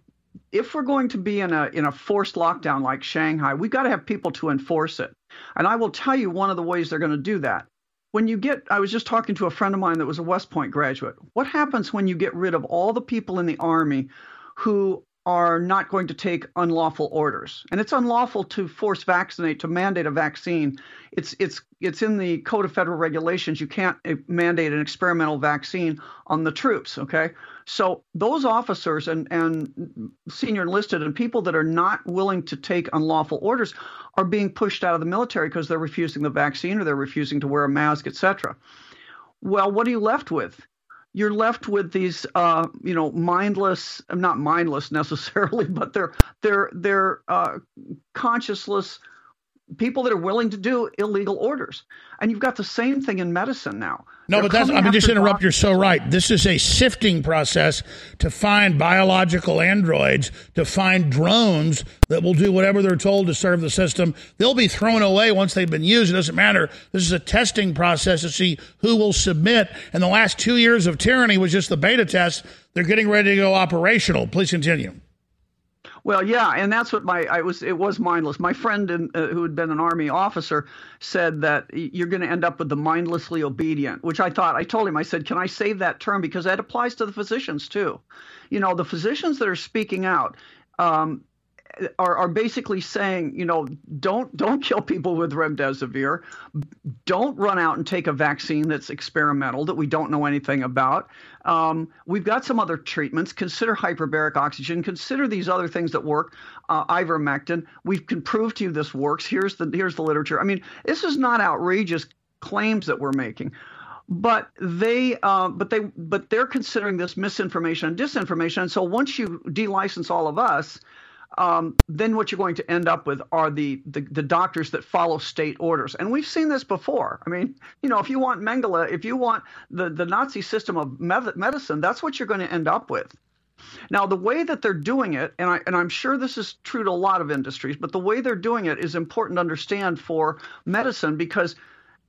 if we're going to be in a in a forced lockdown like Shanghai, we've got to have people to enforce it. And I will tell you one of the ways they're going to do that. When you get, I was just talking to a friend of mine that was a West Point graduate. What happens when you get rid of all the people in the Army who are not going to take unlawful orders. And it's unlawful to force vaccinate, to mandate a vaccine. It's it's it's in the Code of Federal Regulations. You can't eh, mandate an experimental vaccine on the troops. Okay, so those officers and and senior enlisted and people that are not willing to take unlawful orders are being pushed out of the military because they're refusing the vaccine or they're refusing to wear a mask, etc. Well, what are you left with? you're left with these uh, you know mindless not mindless necessarily but they're they're they're uh, conscienceless people that are willing to do illegal orders. And you've got the same thing in medicine now. No, They're but that's, I mean, just interrupt. You're so right. This is a sifting process to find biological androids, to find drones that will do whatever they're told to serve the system. They'll be thrown away once they've been used. It doesn't matter. This is a testing process to see who will submit. And the last two years of tyranny was just the beta test. They're getting ready to go operational. Please continue. Well, yeah, and that's what my I was. It was mindless. My friend in, uh, who had been an army officer said that you're going to end up with the mindlessly obedient, which I thought. I told him. I said, "Can I save that term because that applies to the physicians too? You know, the physicians that are speaking out." Um, are, are basically saying, you know, don't don't kill people with remdesivir, don't run out and take a vaccine that's experimental that we don't know anything about. Um, we've got some other treatments. Consider hyperbaric oxygen. Consider these other things that work. Uh, ivermectin. We can prove to you this works. Here's the here's the literature. I mean, this is not outrageous claims that we're making but they uh, but they but they're considering this misinformation and disinformation and so once you delicense all of us um, then what you're going to end up with are the, the, the doctors that follow state orders. And we've seen this before. I mean, you know, if you want Mengele, if you want the, the Nazi system of medicine, that's what you're going to end up with. Now, the way that they're doing it, and, I, and I'm sure this is true to a lot of industries, but the way they're doing it is important to understand for medicine because –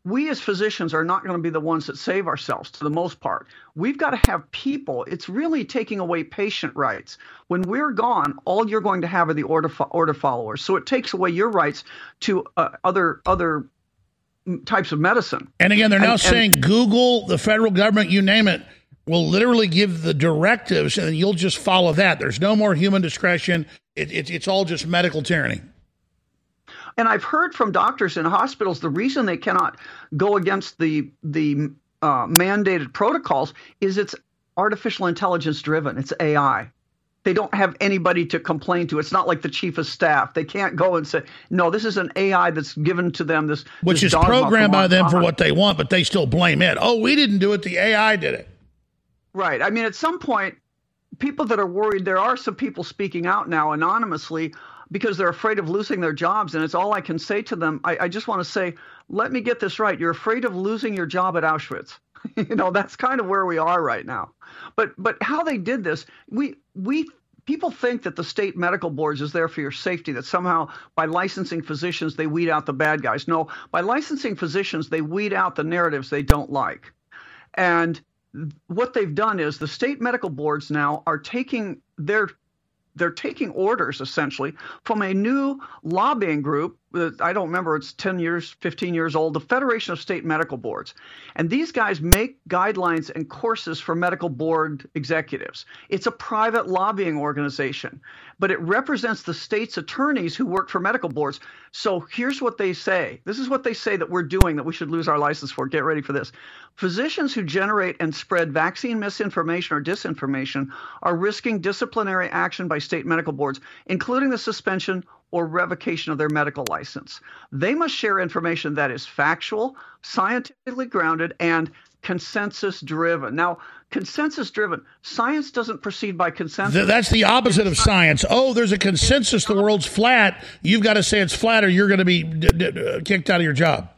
we as physicians are not going to be the ones that save ourselves to the most part. We've got to have people. It's really taking away patient rights. When we're gone, all you're going to have are the order order followers. So it takes away your rights to uh, other other types of medicine. And again, they're now and, saying and, Google, the federal government, you name it, will literally give the directives, and you'll just follow that. There's no more human discretion. It, it, it's all just medical tyranny. And I've heard from doctors in hospitals the reason they cannot go against the the uh, mandated protocols is it's artificial intelligence driven. It's AI. They don't have anybody to complain to. It's not like the chief of staff. They can't go and say, "No, this is an AI that's given to them." This which this is programmed by them for what they want, but they still blame it. Oh, we didn't do it. The AI did it. Right. I mean, at some point, people that are worried. There are some people speaking out now anonymously because they're afraid of losing their jobs. And it's all I can say to them. I, I just want to say, let me get this right. You're afraid of losing your job at Auschwitz. you know, that's kind of where we are right now. But but how they did this, we we people think that the state medical boards is there for your safety that somehow by licensing physicians they weed out the bad guys no by licensing physicians they weed out the narratives they don't like and what they've done is the state medical boards now are taking their they're taking orders essentially from a new lobbying group I don't remember, it's 10 years, 15 years old, the Federation of State Medical Boards. And these guys make guidelines and courses for medical board executives. It's a private lobbying organization, but it represents the state's attorneys who work for medical boards. So here's what they say this is what they say that we're doing that we should lose our license for. Get ready for this. Physicians who generate and spread vaccine misinformation or disinformation are risking disciplinary action by state medical boards, including the suspension or revocation of their medical license. They must share information that is factual, scientifically grounded, and consensus driven. Now, consensus driven. Science doesn't proceed by consensus. Th- that's the opposite of science. Oh, there's a consensus the world's flat. You've got to say it's flat or you're going to be d- d- kicked out of your job.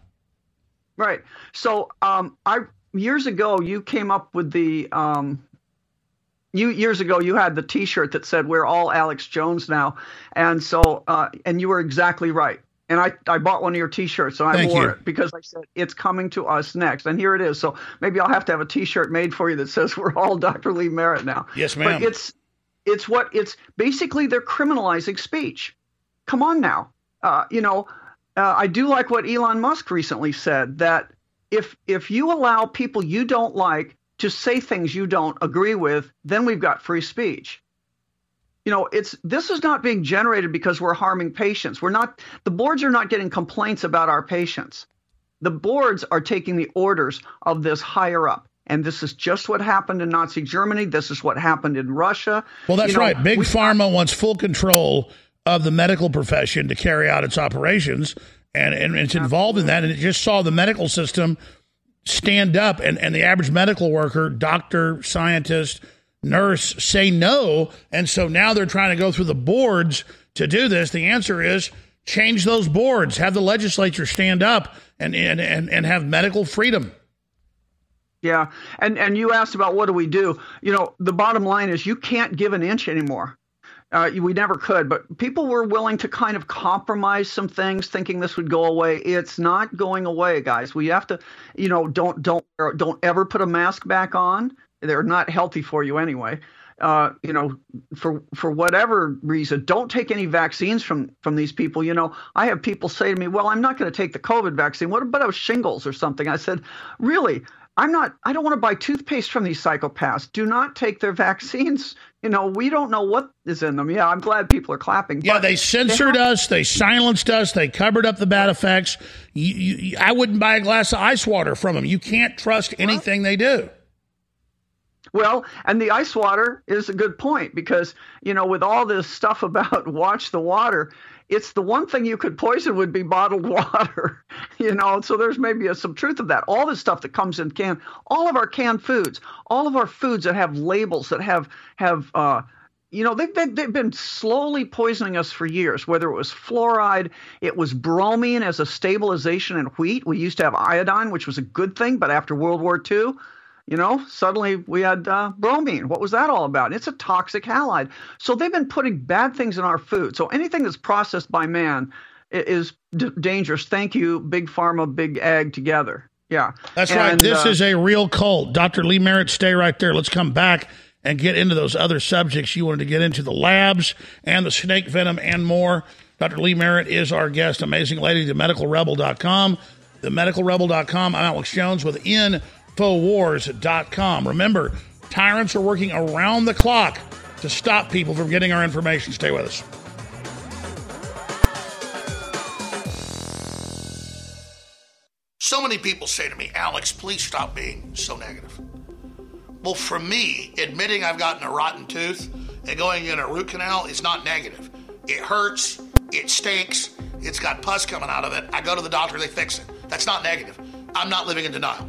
Right. So, um, I years ago you came up with the um, you years ago you had the T-shirt that said "We're all Alex Jones now," and so uh, and you were exactly right. And I, I bought one of your T-shirts and I Thank wore you. it because I said it's coming to us next, and here it is. So maybe I'll have to have a T-shirt made for you that says "We're all Dr. Lee Merritt now." Yes, ma'am. But it's it's what it's basically they're criminalizing speech. Come on now, uh, you know. Uh, I do like what Elon Musk recently said that if if you allow people you don't like to say things you don't agree with, then we've got free speech. You know, it's this is not being generated because we're harming patients. We're not the boards are not getting complaints about our patients. The boards are taking the orders of this higher up. And this is just what happened in Nazi Germany. This is what happened in Russia. Well, that's You know, right. Big we- Pharma wants full control of the medical profession to carry out its operations, and, and it's involved in that. And it just saw the medical system stand up, and, and the average medical worker, doctor, scientist, nurse say no. And so now they're trying to go through the boards to do this. The answer is change those boards, have the legislature stand up, and, and, and, and have medical freedom. Yeah, and and you asked about what do we do? You know, the bottom line is you can't give an inch anymore. Uh, we never could, but people were willing to kind of compromise some things, thinking this would go away. It's not going away, guys. We have to, you know, don't don't don't ever put a mask back on. They're not healthy for you anyway. Uh, you know, for for whatever reason, don't take any vaccines from from these people. You know, I have people say to me, "Well, I'm not going to take the COVID vaccine. What about shingles or something?" I said, "Really? I'm not. I don't want to buy toothpaste from these psychopaths. Do not take their vaccines. You know, we don't know what is in them. Yeah, I'm glad people are clapping. Yeah, they censored us. They silenced us. They covered up the bad effects. You, you, I wouldn't buy a glass of ice water from them. You can't trust anything they do. Well, and the ice water is a good point because, you know, with all this stuff about watch the water, it's the one thing you could poison would be bottled water, you know. So there's maybe a, some truth of that. All the stuff that comes in can, all of our canned foods, all of our foods that have labels that have have uh, you know they've been, they've been slowly poisoning us for years whether it was fluoride it was bromine as a stabilization in wheat we used to have iodine which was a good thing but after world war ii you know suddenly we had uh, bromine what was that all about it's a toxic halide so they've been putting bad things in our food so anything that's processed by man is d- dangerous thank you big pharma big ag together yeah That's right. This uh, is a real cult. Dr. Lee Merritt, stay right there. Let's come back and get into those other subjects you wanted to get into the labs and the snake venom and more. Dr. Lee Merritt is our guest. Amazing lady, themedicalrebel.com. Themedicalrebel.com. I'm Alex Jones with Infowars.com. Remember, tyrants are working around the clock to stop people from getting our information. Stay with us. So many people say to me, Alex, please stop being so negative. Well, for me, admitting I've gotten a rotten tooth and going in a root canal is not negative. It hurts, it stinks, it's got pus coming out of it. I go to the doctor, they fix it. That's not negative. I'm not living in denial.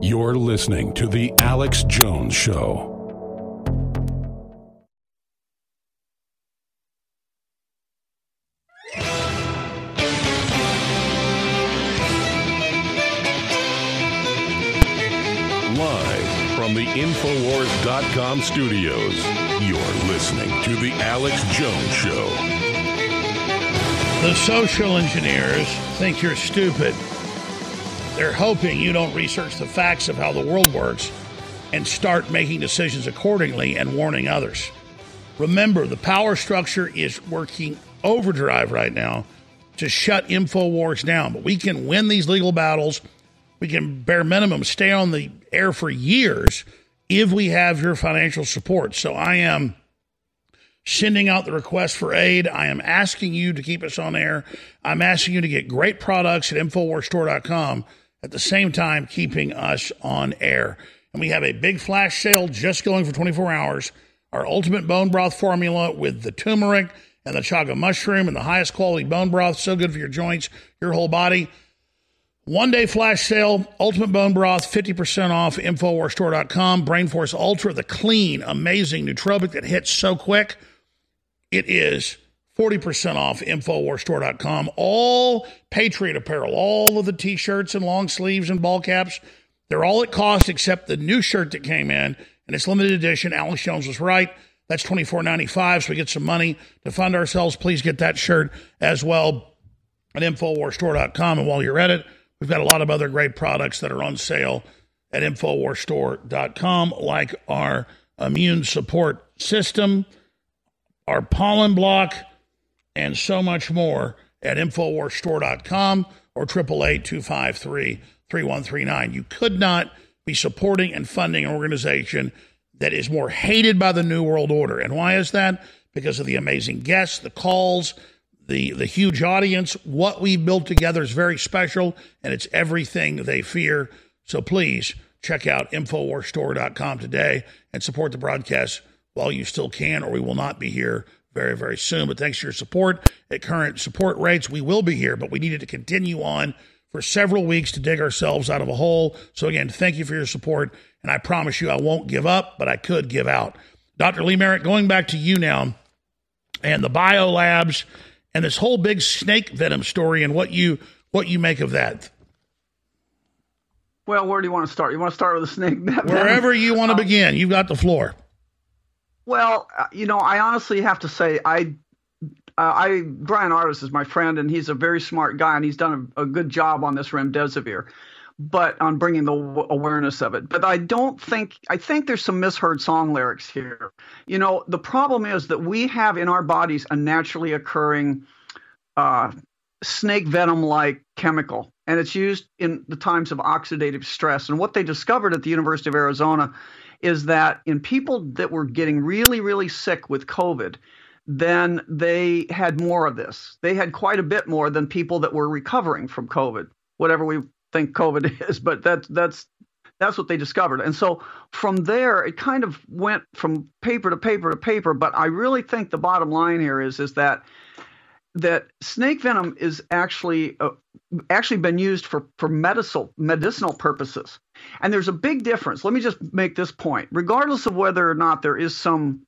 You're listening to The Alex Jones Show. Live from the Infowars.com studios, you're listening to The Alex Jones Show. The social engineers think you're stupid. They're hoping you don't research the facts of how the world works and start making decisions accordingly and warning others. Remember, the power structure is working overdrive right now to shut InfoWars down, but we can win these legal battles. We can, bare minimum, stay on the air for years if we have your financial support. So I am sending out the request for aid. I am asking you to keep us on air. I'm asking you to get great products at InfoWarsStore.com at the same time keeping us on air. And we have a big flash sale just going for 24 hours. Our ultimate bone broth formula with the turmeric and the chaga mushroom and the highest quality bone broth. So good for your joints, your whole body. One day flash sale, Ultimate Bone Broth, 50% off, InfoWarsStore.com. Brainforce Ultra, the clean, amazing nootropic that hits so quick. It is 40% off, InfoWarsStore.com. All Patriot apparel, all of the t shirts and long sleeves and ball caps, they're all at cost except the new shirt that came in, and it's limited edition. Alex Jones was right. That's $24.95, so we get some money to fund ourselves. Please get that shirt as well at InfoWarsStore.com. And while you're at it, we've got a lot of other great products that are on sale at InfoWarsStore.com, like our immune support system, our pollen block, and so much more at InfoWarsStore.com or 888 253 3139. You could not be supporting and funding an organization that is more hated by the New World Order. And why is that? Because of the amazing guests, the calls, the, the huge audience. What we've built together is very special, and it's everything they fear. So please check out InfoWarsStore.com today and support the broadcast while you still can, or we will not be here very, very soon. But thanks to your support at current support rates, we will be here, but we needed to continue on for several weeks to dig ourselves out of a hole. So, again, thank you for your support. And I promise you, I won't give up, but I could give out. Dr. Lee Merritt, going back to you now and the bio labs and this whole big snake venom story and what you what you make of that. Well, where do you want to start? You want to start with the snake venom? Wherever you want to oh. begin, you've got the floor. Well, uh, you know, I honestly have to say, I uh, I Bryan Ardis is my friend, and he's a very smart guy, and he's done a, a good job on this remdesivir, but on bringing the w- awareness of it. But I don't think I think there's some misheard song lyrics here. You know, the problem is that we have in our bodies a naturally occurring uh, snake venom-like chemical, and it's used in the times of oxidative stress. And what they discovered at the University of Arizona is that in people that were getting really, really sick with COVID then they had more of this. They had quite a bit more than people that were recovering from COVID, whatever we think COVID is, but that's that's that's what they discovered. And so from there, it kind of went from paper to paper to paper. But I really think the bottom line here is is that that snake venom is actually uh, actually been used for for medicinal medicinal purposes. And there's a big difference. Let me just make this point. Regardless of whether or not there is some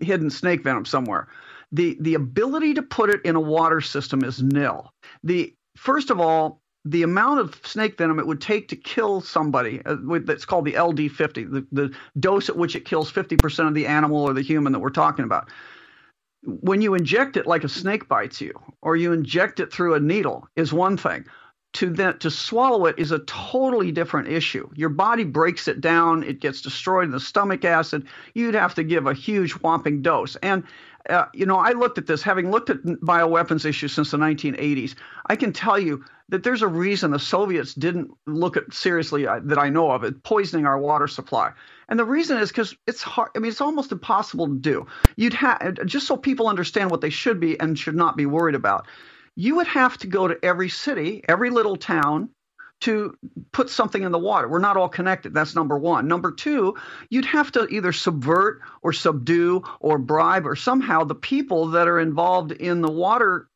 hidden snake venom somewhere. The the ability to put it in a water system is nil. The first of all, the amount of snake venom it would take to kill somebody uh, that's called the LD50, the, the dose at which it kills 50% of the animal or the human that we're talking about. When you inject it like a snake bites you, or you inject it through a needle, is one thing to then to swallow it is a totally different issue. Your body breaks it down, it gets destroyed in the stomach acid. You'd have to give a huge whopping dose. And uh, you know, I looked at this, having looked at bioweapons issues since the 1980s. I can tell you that there's a reason the Soviets didn't look at seriously uh, that I know of it poisoning our water supply. And the reason is because it's hard. I mean, it's almost impossible to do. You'd have just so people understand what they should be and should not be worried about you would have to go to every city, every little town to put something in the water. We're not all connected. That's number one. Number two, you'd have to either subvert or subdue or bribe or somehow the people that are involved in the water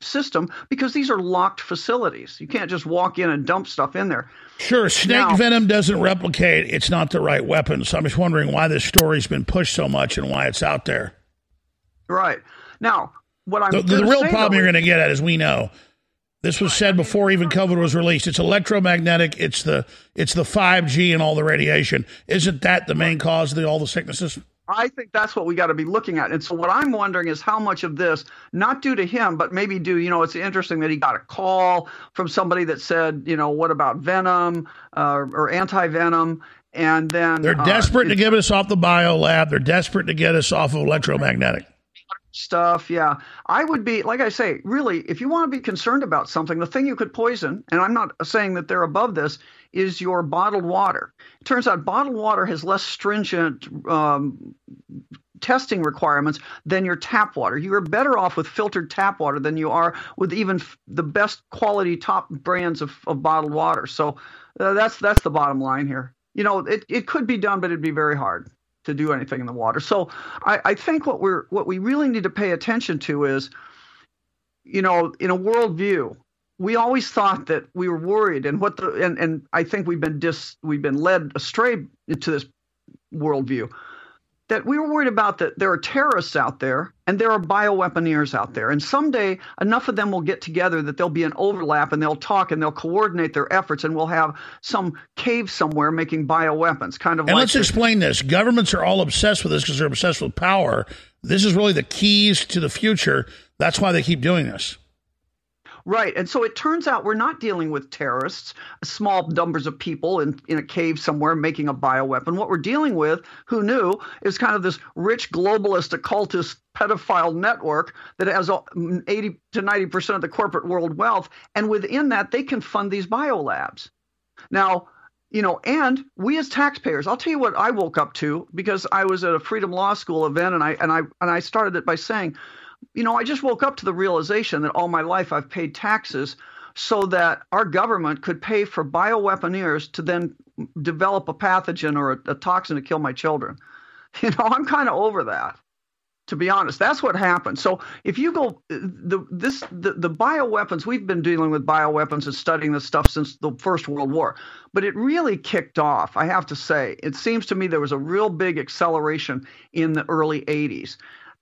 system because these are locked facilities. You can't just walk in and dump stuff in there. Sure, snake now, venom doesn't replicate. It's not the right weapon. So I'm just wondering why this story's been pushed so much and why it's out there. Right. Now, what I'm the, the real problem you're going to get at, as we know, this was said before even COVID was released. It's electromagnetic. It's the it's the 5G and all the radiation. Isn't that the main cause of the, all the sicknesses? I think that's what we got to be looking at. And so what I'm wondering is how much of this, not due to him, but maybe due, you know, it's interesting that he got a call from somebody that said, you know, what about venom uh, or anti venom? and then they're uh, desperate to get us off the bio lab. They're desperate to get us off of electromagnetic stuff. Yeah, I would be like I say, really, if you want to be concerned about something, the thing you could poison, and I'm not saying that they're above this, is your bottled water. It turns out bottled water has less stringent um, testing requirements than your tap water. You are better off with filtered tap water than you are with even f- the best quality top brands of, of bottled water. So uh, that's that's the bottom line here. You know, it, it could be done, but it'd be very hard to do anything in the water. So I, I think what we're what we really need to pay attention to is, you know, in a worldview, we always thought that we were worried, and what the and and I think we've been dis we've been led astray into this worldview that we were worried about that there are terrorists out there and there are bioweaponeers out there. And someday enough of them will get together that there'll be an overlap and they'll talk and they'll coordinate their efforts and we'll have some cave somewhere making bioweapons. Kind of And like let's this- explain this. Governments are all obsessed with this because they're obsessed with power. This is really the keys to the future. That's why they keep doing this. Right. And so it turns out we're not dealing with terrorists, small numbers of people in, in a cave somewhere making a bioweapon. What we're dealing with, who knew, is kind of this rich globalist occultist pedophile network that has uh, 80 to 90% of the corporate world wealth. And within that, they can fund these biolabs. Now, you know, and we as taxpayers, I'll tell you what I woke up to because I was at a Freedom Law School event and I and I and I started it by saying, you know, I just woke up to the realization that all my life I've paid taxes so that our government could pay for bioweaponeers to then develop a pathogen or a, a toxin to kill my children. You know, I'm kind of over that. To be honest, that's what happened. So if you go the this the, the bioweapons, we've been dealing with bioweapons and studying this stuff since the First World War, but it really kicked off. I have to say, it seems to me there was a real big acceleration in the early 80s.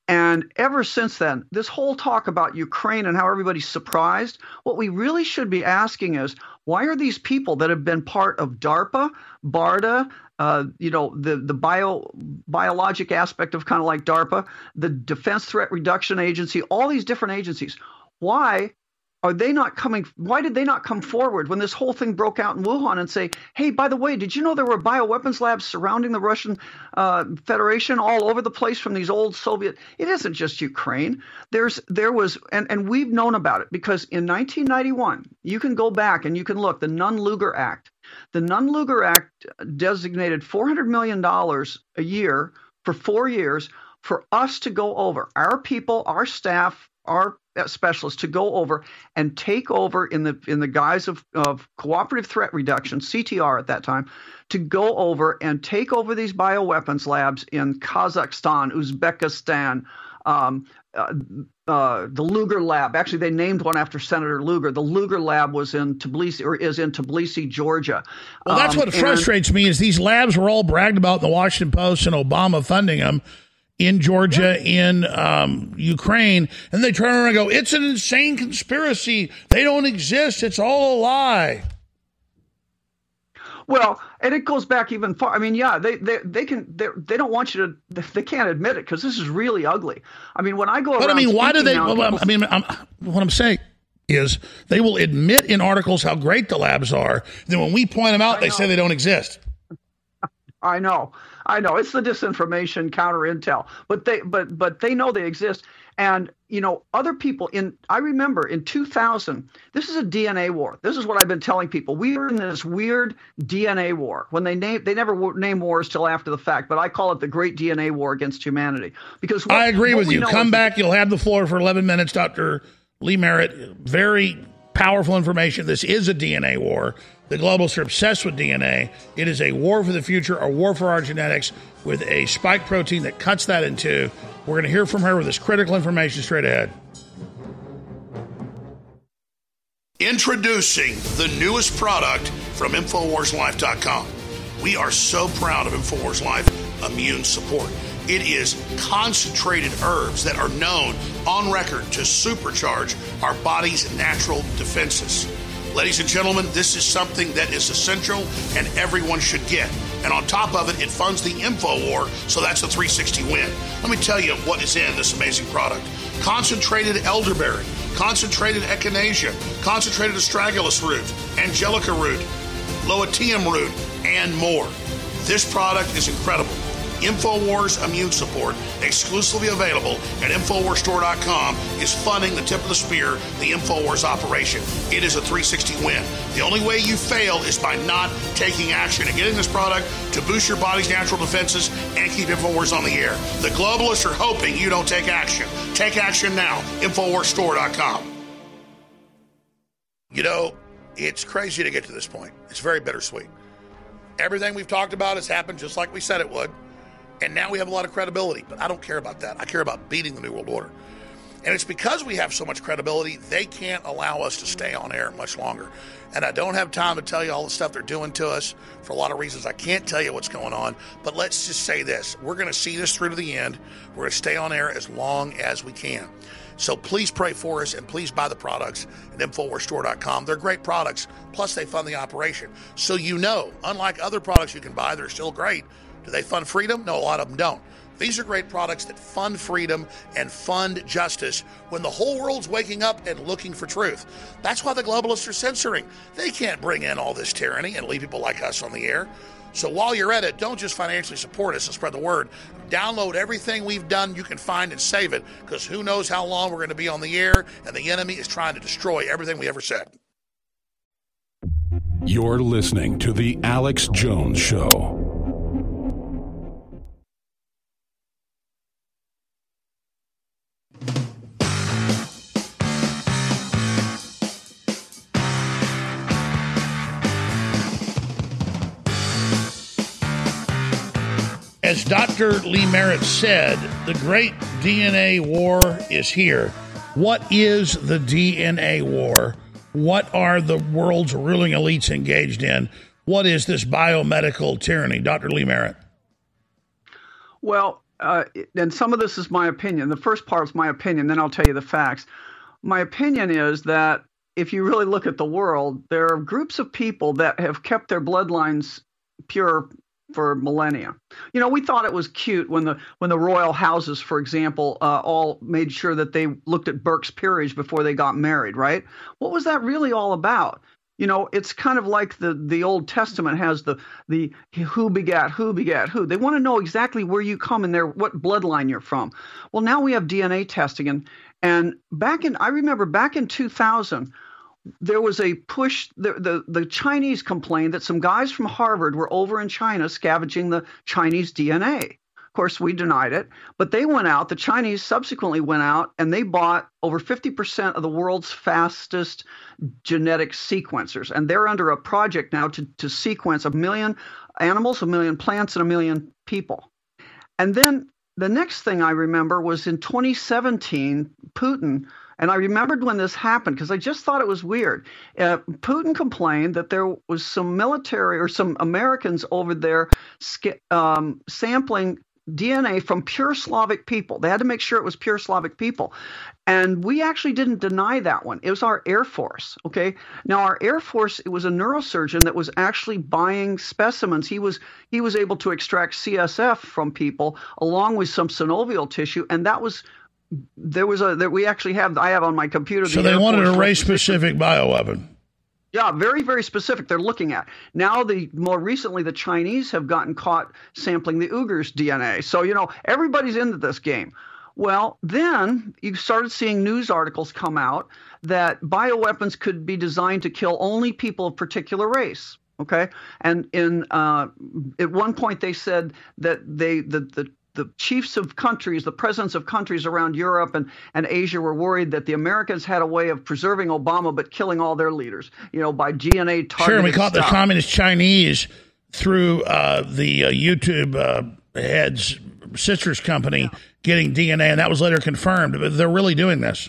And ever since then, this whole talk about Ukraine and how everybody's surprised, what we really should be asking is why are these people that have been part of DARPA, BARDA, uh, you know, the the bio biologic aspect of kind of like DARPA, the Defense Threat Reduction Agency, all these different agencies, why are they not coming? Why did they not come forward when this whole thing broke out in Wuhan and say, "Hey, by the way, did you know there were bioweapons labs surrounding the Russian uh, Federation all over the place from these old Soviet?" It isn't just Ukraine. There's there was, and and we've known about it because in 1991, you can go back and you can look the Nunn-Lugar Act. The Nunn-Lugar Act designated 400 million dollars a year for four years for us to go over our people, our staff, our specialists to go over and take over in the in the guise of, of cooperative threat reduction CTR at that time to go over and take over these bioweapons labs in Kazakhstan, Uzbekistan, um, uh, uh, the Lugar Lab. Actually, they named one after Senator Lugar. The Lugar Lab was in Tbilisi or is in Tbilisi, Georgia. Well, that's Um, what and- frustrates me is these labs were all bragged about in the Washington Post and Obama funding them in Georgia, in um, Ukraine, and they turn around and go, "It's an insane conspiracy. They don't exist. It's all a lie." Well, and it goes back even far. I mean, yeah, they they they can they, they don't want you to they can't admit it because this is really ugly. I mean, when I go But I mean, why do they? Well, people- I mean, I'm, what I'm saying is they will admit in articles how great the labs are. Then when we point them out, they say they don't exist. I know, I know. It's the disinformation, counter intel, but they but but they know they exist. And you know, other people in I remember in 2000, this is a DNA war. This is what I've been telling people. We are in this weird DNA war. When they name they never name wars till after the fact, but I call it the Great DNA War against humanity because what- I agree with you. Come back. You'll have the floor for 11 minutes, Dr. Lee Merritt. Very powerful information. This is a DNA war. The globalists are obsessed with DNA. It is a war for the future, a war for our genetics with a spike protein that cuts that in two. We're going to hear from her with this critical information straight ahead. Introducing the newest product from InfoWarsLife.com. We are so proud of InfoWars Life Immune Support. It is concentrated herbs that are known on record to supercharge our body's natural defenses. Ladies and gentlemen, this is something that is essential and everyone should get. And on top of it, it funds the info war, so that's a 360 win. Let me tell you what is in this amazing product concentrated elderberry, concentrated echinacea, concentrated astragalus root, angelica root, lomatium root, and more. This product is incredible. InfoWars Immune Support, exclusively available at InfoWarsStore.com, is funding the tip of the spear, the InfoWars operation. It is a 360 win. The only way you fail is by not taking action and getting this product to boost your body's natural defenses and keep InfoWars on the air. The globalists are hoping you don't take action. Take action now. InfoWarsStore.com. You know, it's crazy to get to this point. It's very bittersweet. Everything we've talked about has happened just like we said it would. And now we have a lot of credibility, but I don't care about that. I care about beating the New World Order. And it's because we have so much credibility, they can't allow us to stay on air much longer. And I don't have time to tell you all the stuff they're doing to us for a lot of reasons. I can't tell you what's going on, but let's just say this we're going to see this through to the end. We're going to stay on air as long as we can. So please pray for us and please buy the products at InfoWarsStore.com. They're great products, plus they fund the operation. So you know, unlike other products you can buy, they're still great. Do they fund freedom? No, a lot of them don't. These are great products that fund freedom and fund justice when the whole world's waking up and looking for truth. That's why the globalists are censoring. They can't bring in all this tyranny and leave people like us on the air. So while you're at it, don't just financially support us and spread the word. Download everything we've done you can find and save it because who knows how long we're going to be on the air and the enemy is trying to destroy everything we ever said. You're listening to The Alex Jones Show. As Dr. Lee Merritt said, the great DNA war is here. What is the DNA war? What are the world's ruling elites engaged in? What is this biomedical tyranny? Dr. Lee Merritt. Well, uh, and some of this is my opinion. The first part is my opinion, then I'll tell you the facts. My opinion is that if you really look at the world, there are groups of people that have kept their bloodlines pure for millennia. You know, we thought it was cute when the when the royal houses, for example, uh, all made sure that they looked at Burke's peerage before they got married, right? What was that really all about? You know, it's kind of like the the Old Testament has the the who begat who begat who. They want to know exactly where you come and their what bloodline you're from. Well, now we have DNA testing and and back in I remember back in 2000 there was a push. The, the, the Chinese complained that some guys from Harvard were over in China scavenging the Chinese DNA. Of course, we denied it, but they went out. The Chinese subsequently went out and they bought over 50% of the world's fastest genetic sequencers. And they're under a project now to, to sequence a million animals, a million plants, and a million people. And then the next thing I remember was in 2017, Putin and I remembered when this happened because I just thought it was weird. Uh, Putin complained that there was some military or some Americans over there um, sampling DNA from pure Slavic people. They had to make sure it was pure Slavic people. And we actually didn't deny that one. It was our Air Force. Okay. Now our Air Force, it was a neurosurgeon that was actually buying specimens. He was he was able to extract CSF from people along with some synovial tissue, and that was there was a that we actually have I have on my computer. So the they wanted a race specific bioweapon. Yeah, very, very specific. They're looking at now. The more recently, the Chinese have gotten caught sampling the Uyghurs' DNA. So you know everybody's into this game. Well, then you started seeing news articles come out that bioweapons could be designed to kill only people of particular race. Okay, and in uh, at one point they said that they the the the chiefs of countries, the presidents of countries around Europe and, and Asia were worried that the Americans had a way of preserving Obama but killing all their leaders, you know, by DNA targeting. Sure, we caught the communist Chinese through uh, the uh, YouTube uh, head's sister's company yeah. getting DNA, and that was later confirmed. But they're really doing this.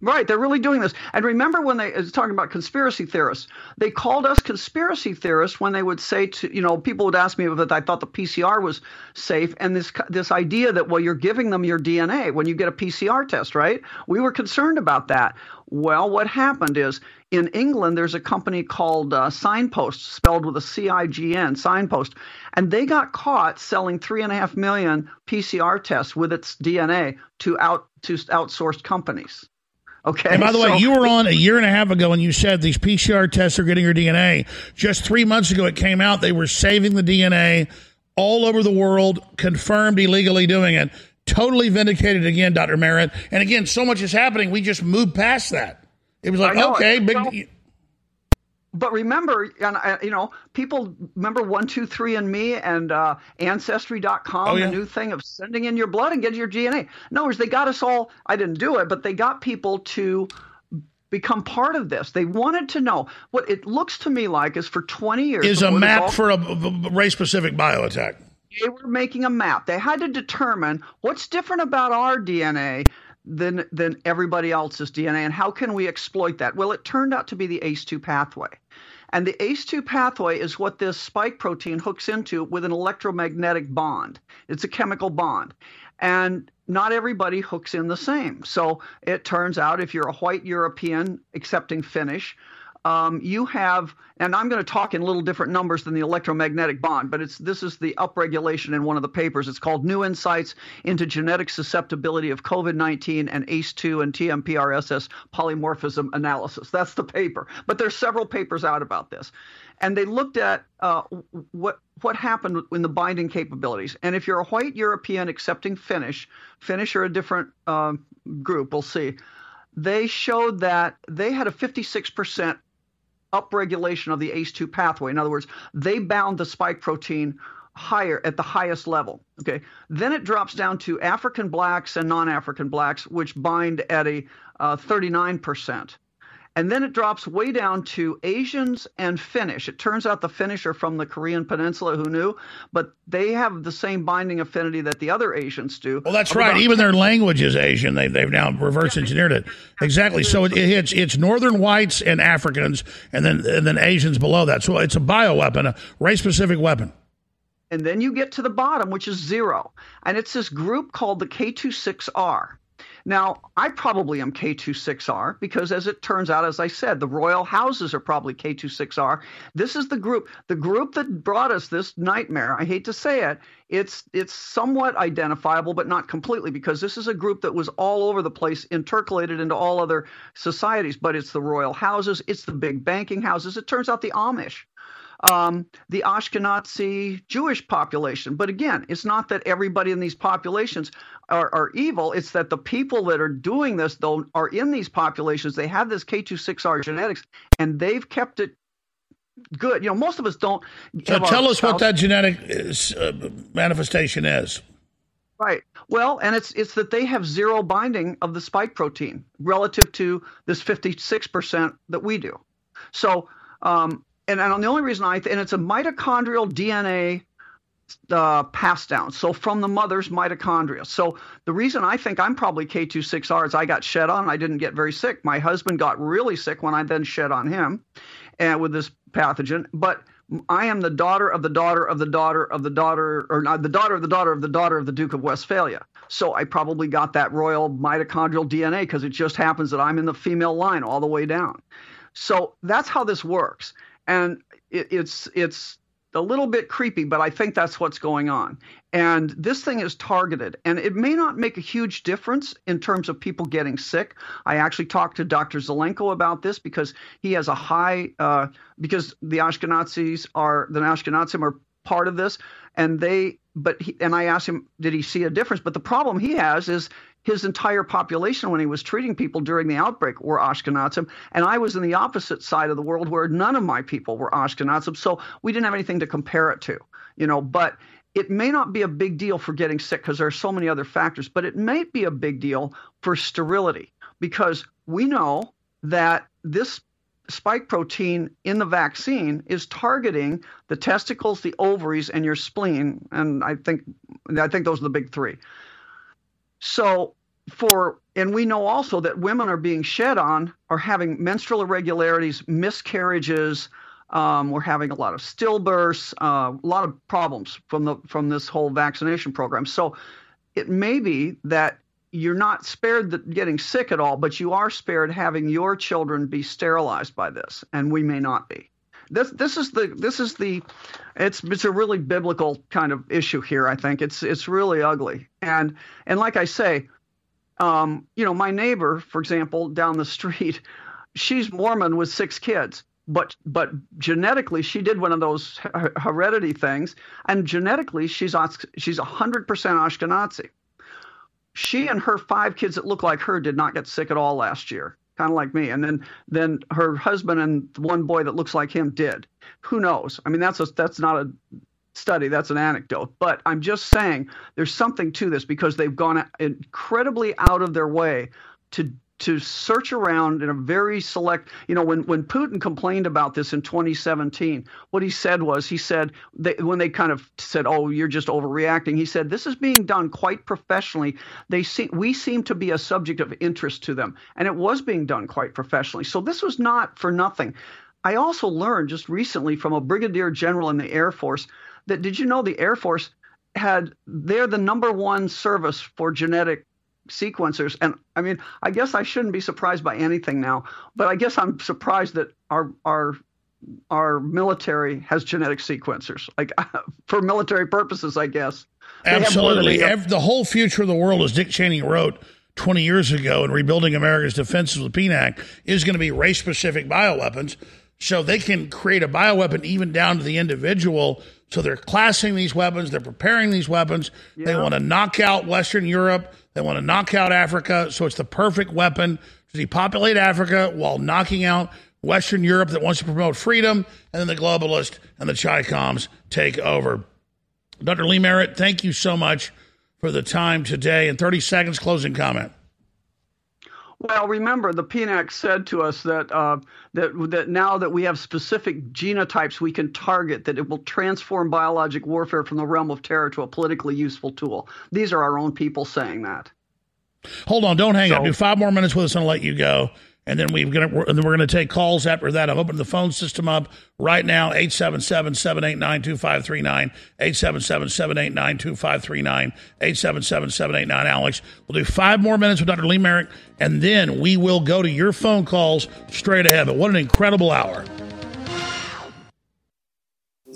Right, they're really doing this. And remember when they was talking about conspiracy theorists, they called us conspiracy theorists when they would say to you know people would ask me if I thought the PCR was safe, and this this idea that well you're giving them your DNA when you get a PCR test, right? We were concerned about that. Well, what happened is in England there's a company called uh, Signpost, spelled with a C I G N, Signpost, and they got caught selling three and a half million PCR tests with its DNA to out to outsourced companies. Okay. And by the so, way, you were on a year and a half ago and you said these PCR tests are getting your DNA. Just three months ago, it came out they were saving the DNA all over the world, confirmed illegally doing it. Totally vindicated again, Dr. Merritt. And again, so much is happening. We just moved past that. It was like, know, okay, big. But remember, and uh, you know, people remember one two three and Me and uh, Ancestry.com, Oh, yeah. the new thing of sending in your blood and getting your DNA. In other words, they got us all. I didn't do it, but they got people to become part of this. They wanted to know what it looks to me like is for 20 years is a map all- for a race specific bioattack. they were making a map. They had to determine what's different about our DNA than than everybody else's DNA and how can we exploit that? Well, it turned out to be the ACE2 pathway. And the ACE2 pathway is what this spike protein hooks into with an electromagnetic bond. It's a chemical bond. And not everybody hooks in the same. So it turns out if you're a white European accepting Finnish, um, you have, and I'm going to talk in little different numbers than the electromagnetic bond, but it's this is the upregulation in one of the papers. It's called New Insights into Genetic Susceptibility of COVID-19 and ACE2 and TMPRSS Polymorphism Analysis. That's the paper. But there's several papers out about this, and they looked at uh, what what happened in the binding capabilities. And if you're a white European accepting Finnish, Finnish are a different um, group. We'll see. They showed that they had a 56 percent upregulation of the ACE2 pathway. In other words, they bound the spike protein higher at the highest level. Okay. Then it drops down to African blacks and non-African blacks, which bind at a uh, 39%. And then it drops way down to Asians and Finnish. It turns out the Finnish are from the Korean Peninsula, who knew, but they have the same binding affinity that the other Asians do. Well, that's right. Even their language is Asian. They, they've now reverse engineered it. Exactly. So it, it's it's Northern whites and Africans, and then and then Asians below that. So it's a bioweapon, a race specific weapon. And then you get to the bottom, which is zero. And it's this group called the K26R. Now, I probably am K26R because, as it turns out, as I said, the royal houses are probably K26R. This is the group, the group that brought us this nightmare. I hate to say it. It's it's somewhat identifiable, but not completely, because this is a group that was all over the place, intercalated into all other societies. But it's the royal houses, it's the big banking houses. It turns out the Amish um, the Ashkenazi Jewish population. But again, it's not that everybody in these populations are, are evil. It's that the people that are doing this, though, are in these populations. They have this K26R genetics, and they've kept it good. You know, most of us don't. So tell us what that genetic is, uh, manifestation is. Right. Well, and it's it's that they have zero binding of the spike protein relative to this 56% that we do. So, um, and, and the only reason I and it's a mitochondrial DNA uh, pass down. So from the mother's mitochondria. So the reason I think I'm probably K26R is I got shed on. and I didn't get very sick. My husband got really sick when I then shed on him, and with this pathogen. But I am the daughter of the daughter of the daughter of the daughter, or not the daughter of the daughter of the daughter of the Duke of Westphalia. So I probably got that royal mitochondrial DNA because it just happens that I'm in the female line all the way down. So that's how this works, and it, it's it's a little bit creepy, but I think that's what's going on. And this thing is targeted, and it may not make a huge difference in terms of people getting sick. I actually talked to Dr. Zelenko about this because he has a high, uh, because the Ashkenazis are, the Ashkenazim are part of this, and they, but he, and I asked him, did he see a difference? But the problem he has is his entire population when he was treating people during the outbreak were Ashkenazim, and I was in the opposite side of the world where none of my people were Ashkenazim, so we didn't have anything to compare it to, you know. But it may not be a big deal for getting sick because there are so many other factors, but it may be a big deal for sterility because we know that this spike protein in the vaccine is targeting the testicles, the ovaries, and your spleen, and I think I think those are the big three. So for and we know also that women are being shed on are having menstrual irregularities, miscarriages. Um, we're having a lot of stillbirths, uh, a lot of problems from the from this whole vaccination program. So it may be that you're not spared getting sick at all, but you are spared having your children be sterilized by this, and we may not be. This this is the this is the it's it's a really biblical kind of issue here. I think it's it's really ugly, and and like I say, um, you know, my neighbor, for example, down the street, she's Mormon with six kids but but genetically she did one of those heredity things and genetically she's she's 100% Ashkenazi. She and her five kids that look like her did not get sick at all last year, kind of like me. And then then her husband and one boy that looks like him did. Who knows? I mean that's a that's not a study, that's an anecdote, but I'm just saying there's something to this because they've gone incredibly out of their way to to search around in a very select you know when when Putin complained about this in 2017 what he said was he said they, when they kind of said oh you're just overreacting he said this is being done quite professionally. They see we seem to be a subject of interest to them and it was being done quite professionally. So this was not for nothing. I also learned just recently from a brigadier general in the Air Force that did you know the Air Force had they're the number one service for genetic sequencers. And I mean, I guess I shouldn't be surprised by anything now, but I guess I'm surprised that our our our military has genetic sequencers, like for military purposes, I guess. Absolutely, the whole future of the world, as Dick Cheney wrote 20 years ago in rebuilding America's defenses with the PNAC, is going to be race-specific bioweapons. So they can create a bioweapon even down to the individual. So they're classing these weapons, they're preparing these weapons. Yeah. They want to knock out Western Europe. They want to knock out Africa, so it's the perfect weapon to depopulate Africa while knocking out Western Europe that wants to promote freedom, and then the globalists and the Chi Coms take over. Dr. Lee Merritt, thank you so much for the time today. In 30 seconds, closing comment. Well, remember the PNAC said to us that uh, that that now that we have specific genotypes we can target, that it will transform biologic warfare from the realm of terror to a politically useful tool. These are our own people saying that. Hold on, don't hang so, up. Do five more minutes with us and I'll let you go and then we've gonna and then we're gonna take calls after that. I'm opening the phone system up right now 877-789-2539 877-789-2539 877-789 Alex. We'll do five more minutes with Dr. Lee Merrick and then we will go to your phone calls straight ahead. But what an incredible hour.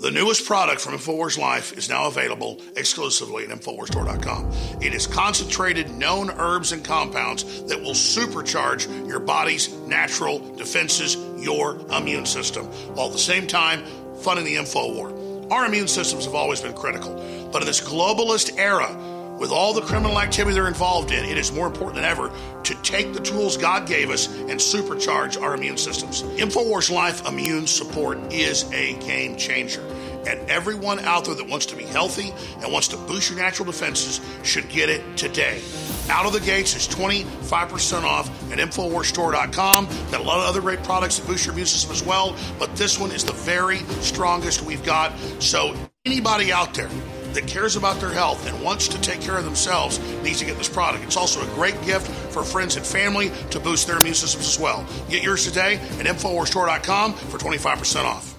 The newest product from InfoWars Life is now available exclusively at InfoWarsStore.com. It is concentrated known herbs and compounds that will supercharge your body's natural defenses, your immune system, while at the same time funding the info war. Our immune systems have always been critical, but in this globalist era, with all the criminal activity they're involved in, it is more important than ever to take the tools God gave us and supercharge our immune systems. InfoWars Life Immune Support is a game changer. And everyone out there that wants to be healthy and wants to boost your natural defenses should get it today. Out of the gates is 25% off at InfoWarsStore.com. Got a lot of other great products that boost your immune system as well, but this one is the very strongest we've got. So, anybody out there that cares about their health and wants to take care of themselves needs to get this product. It's also a great gift for friends and family to boost their immune systems as well. Get yours today at InfoWarsStore.com for 25% off.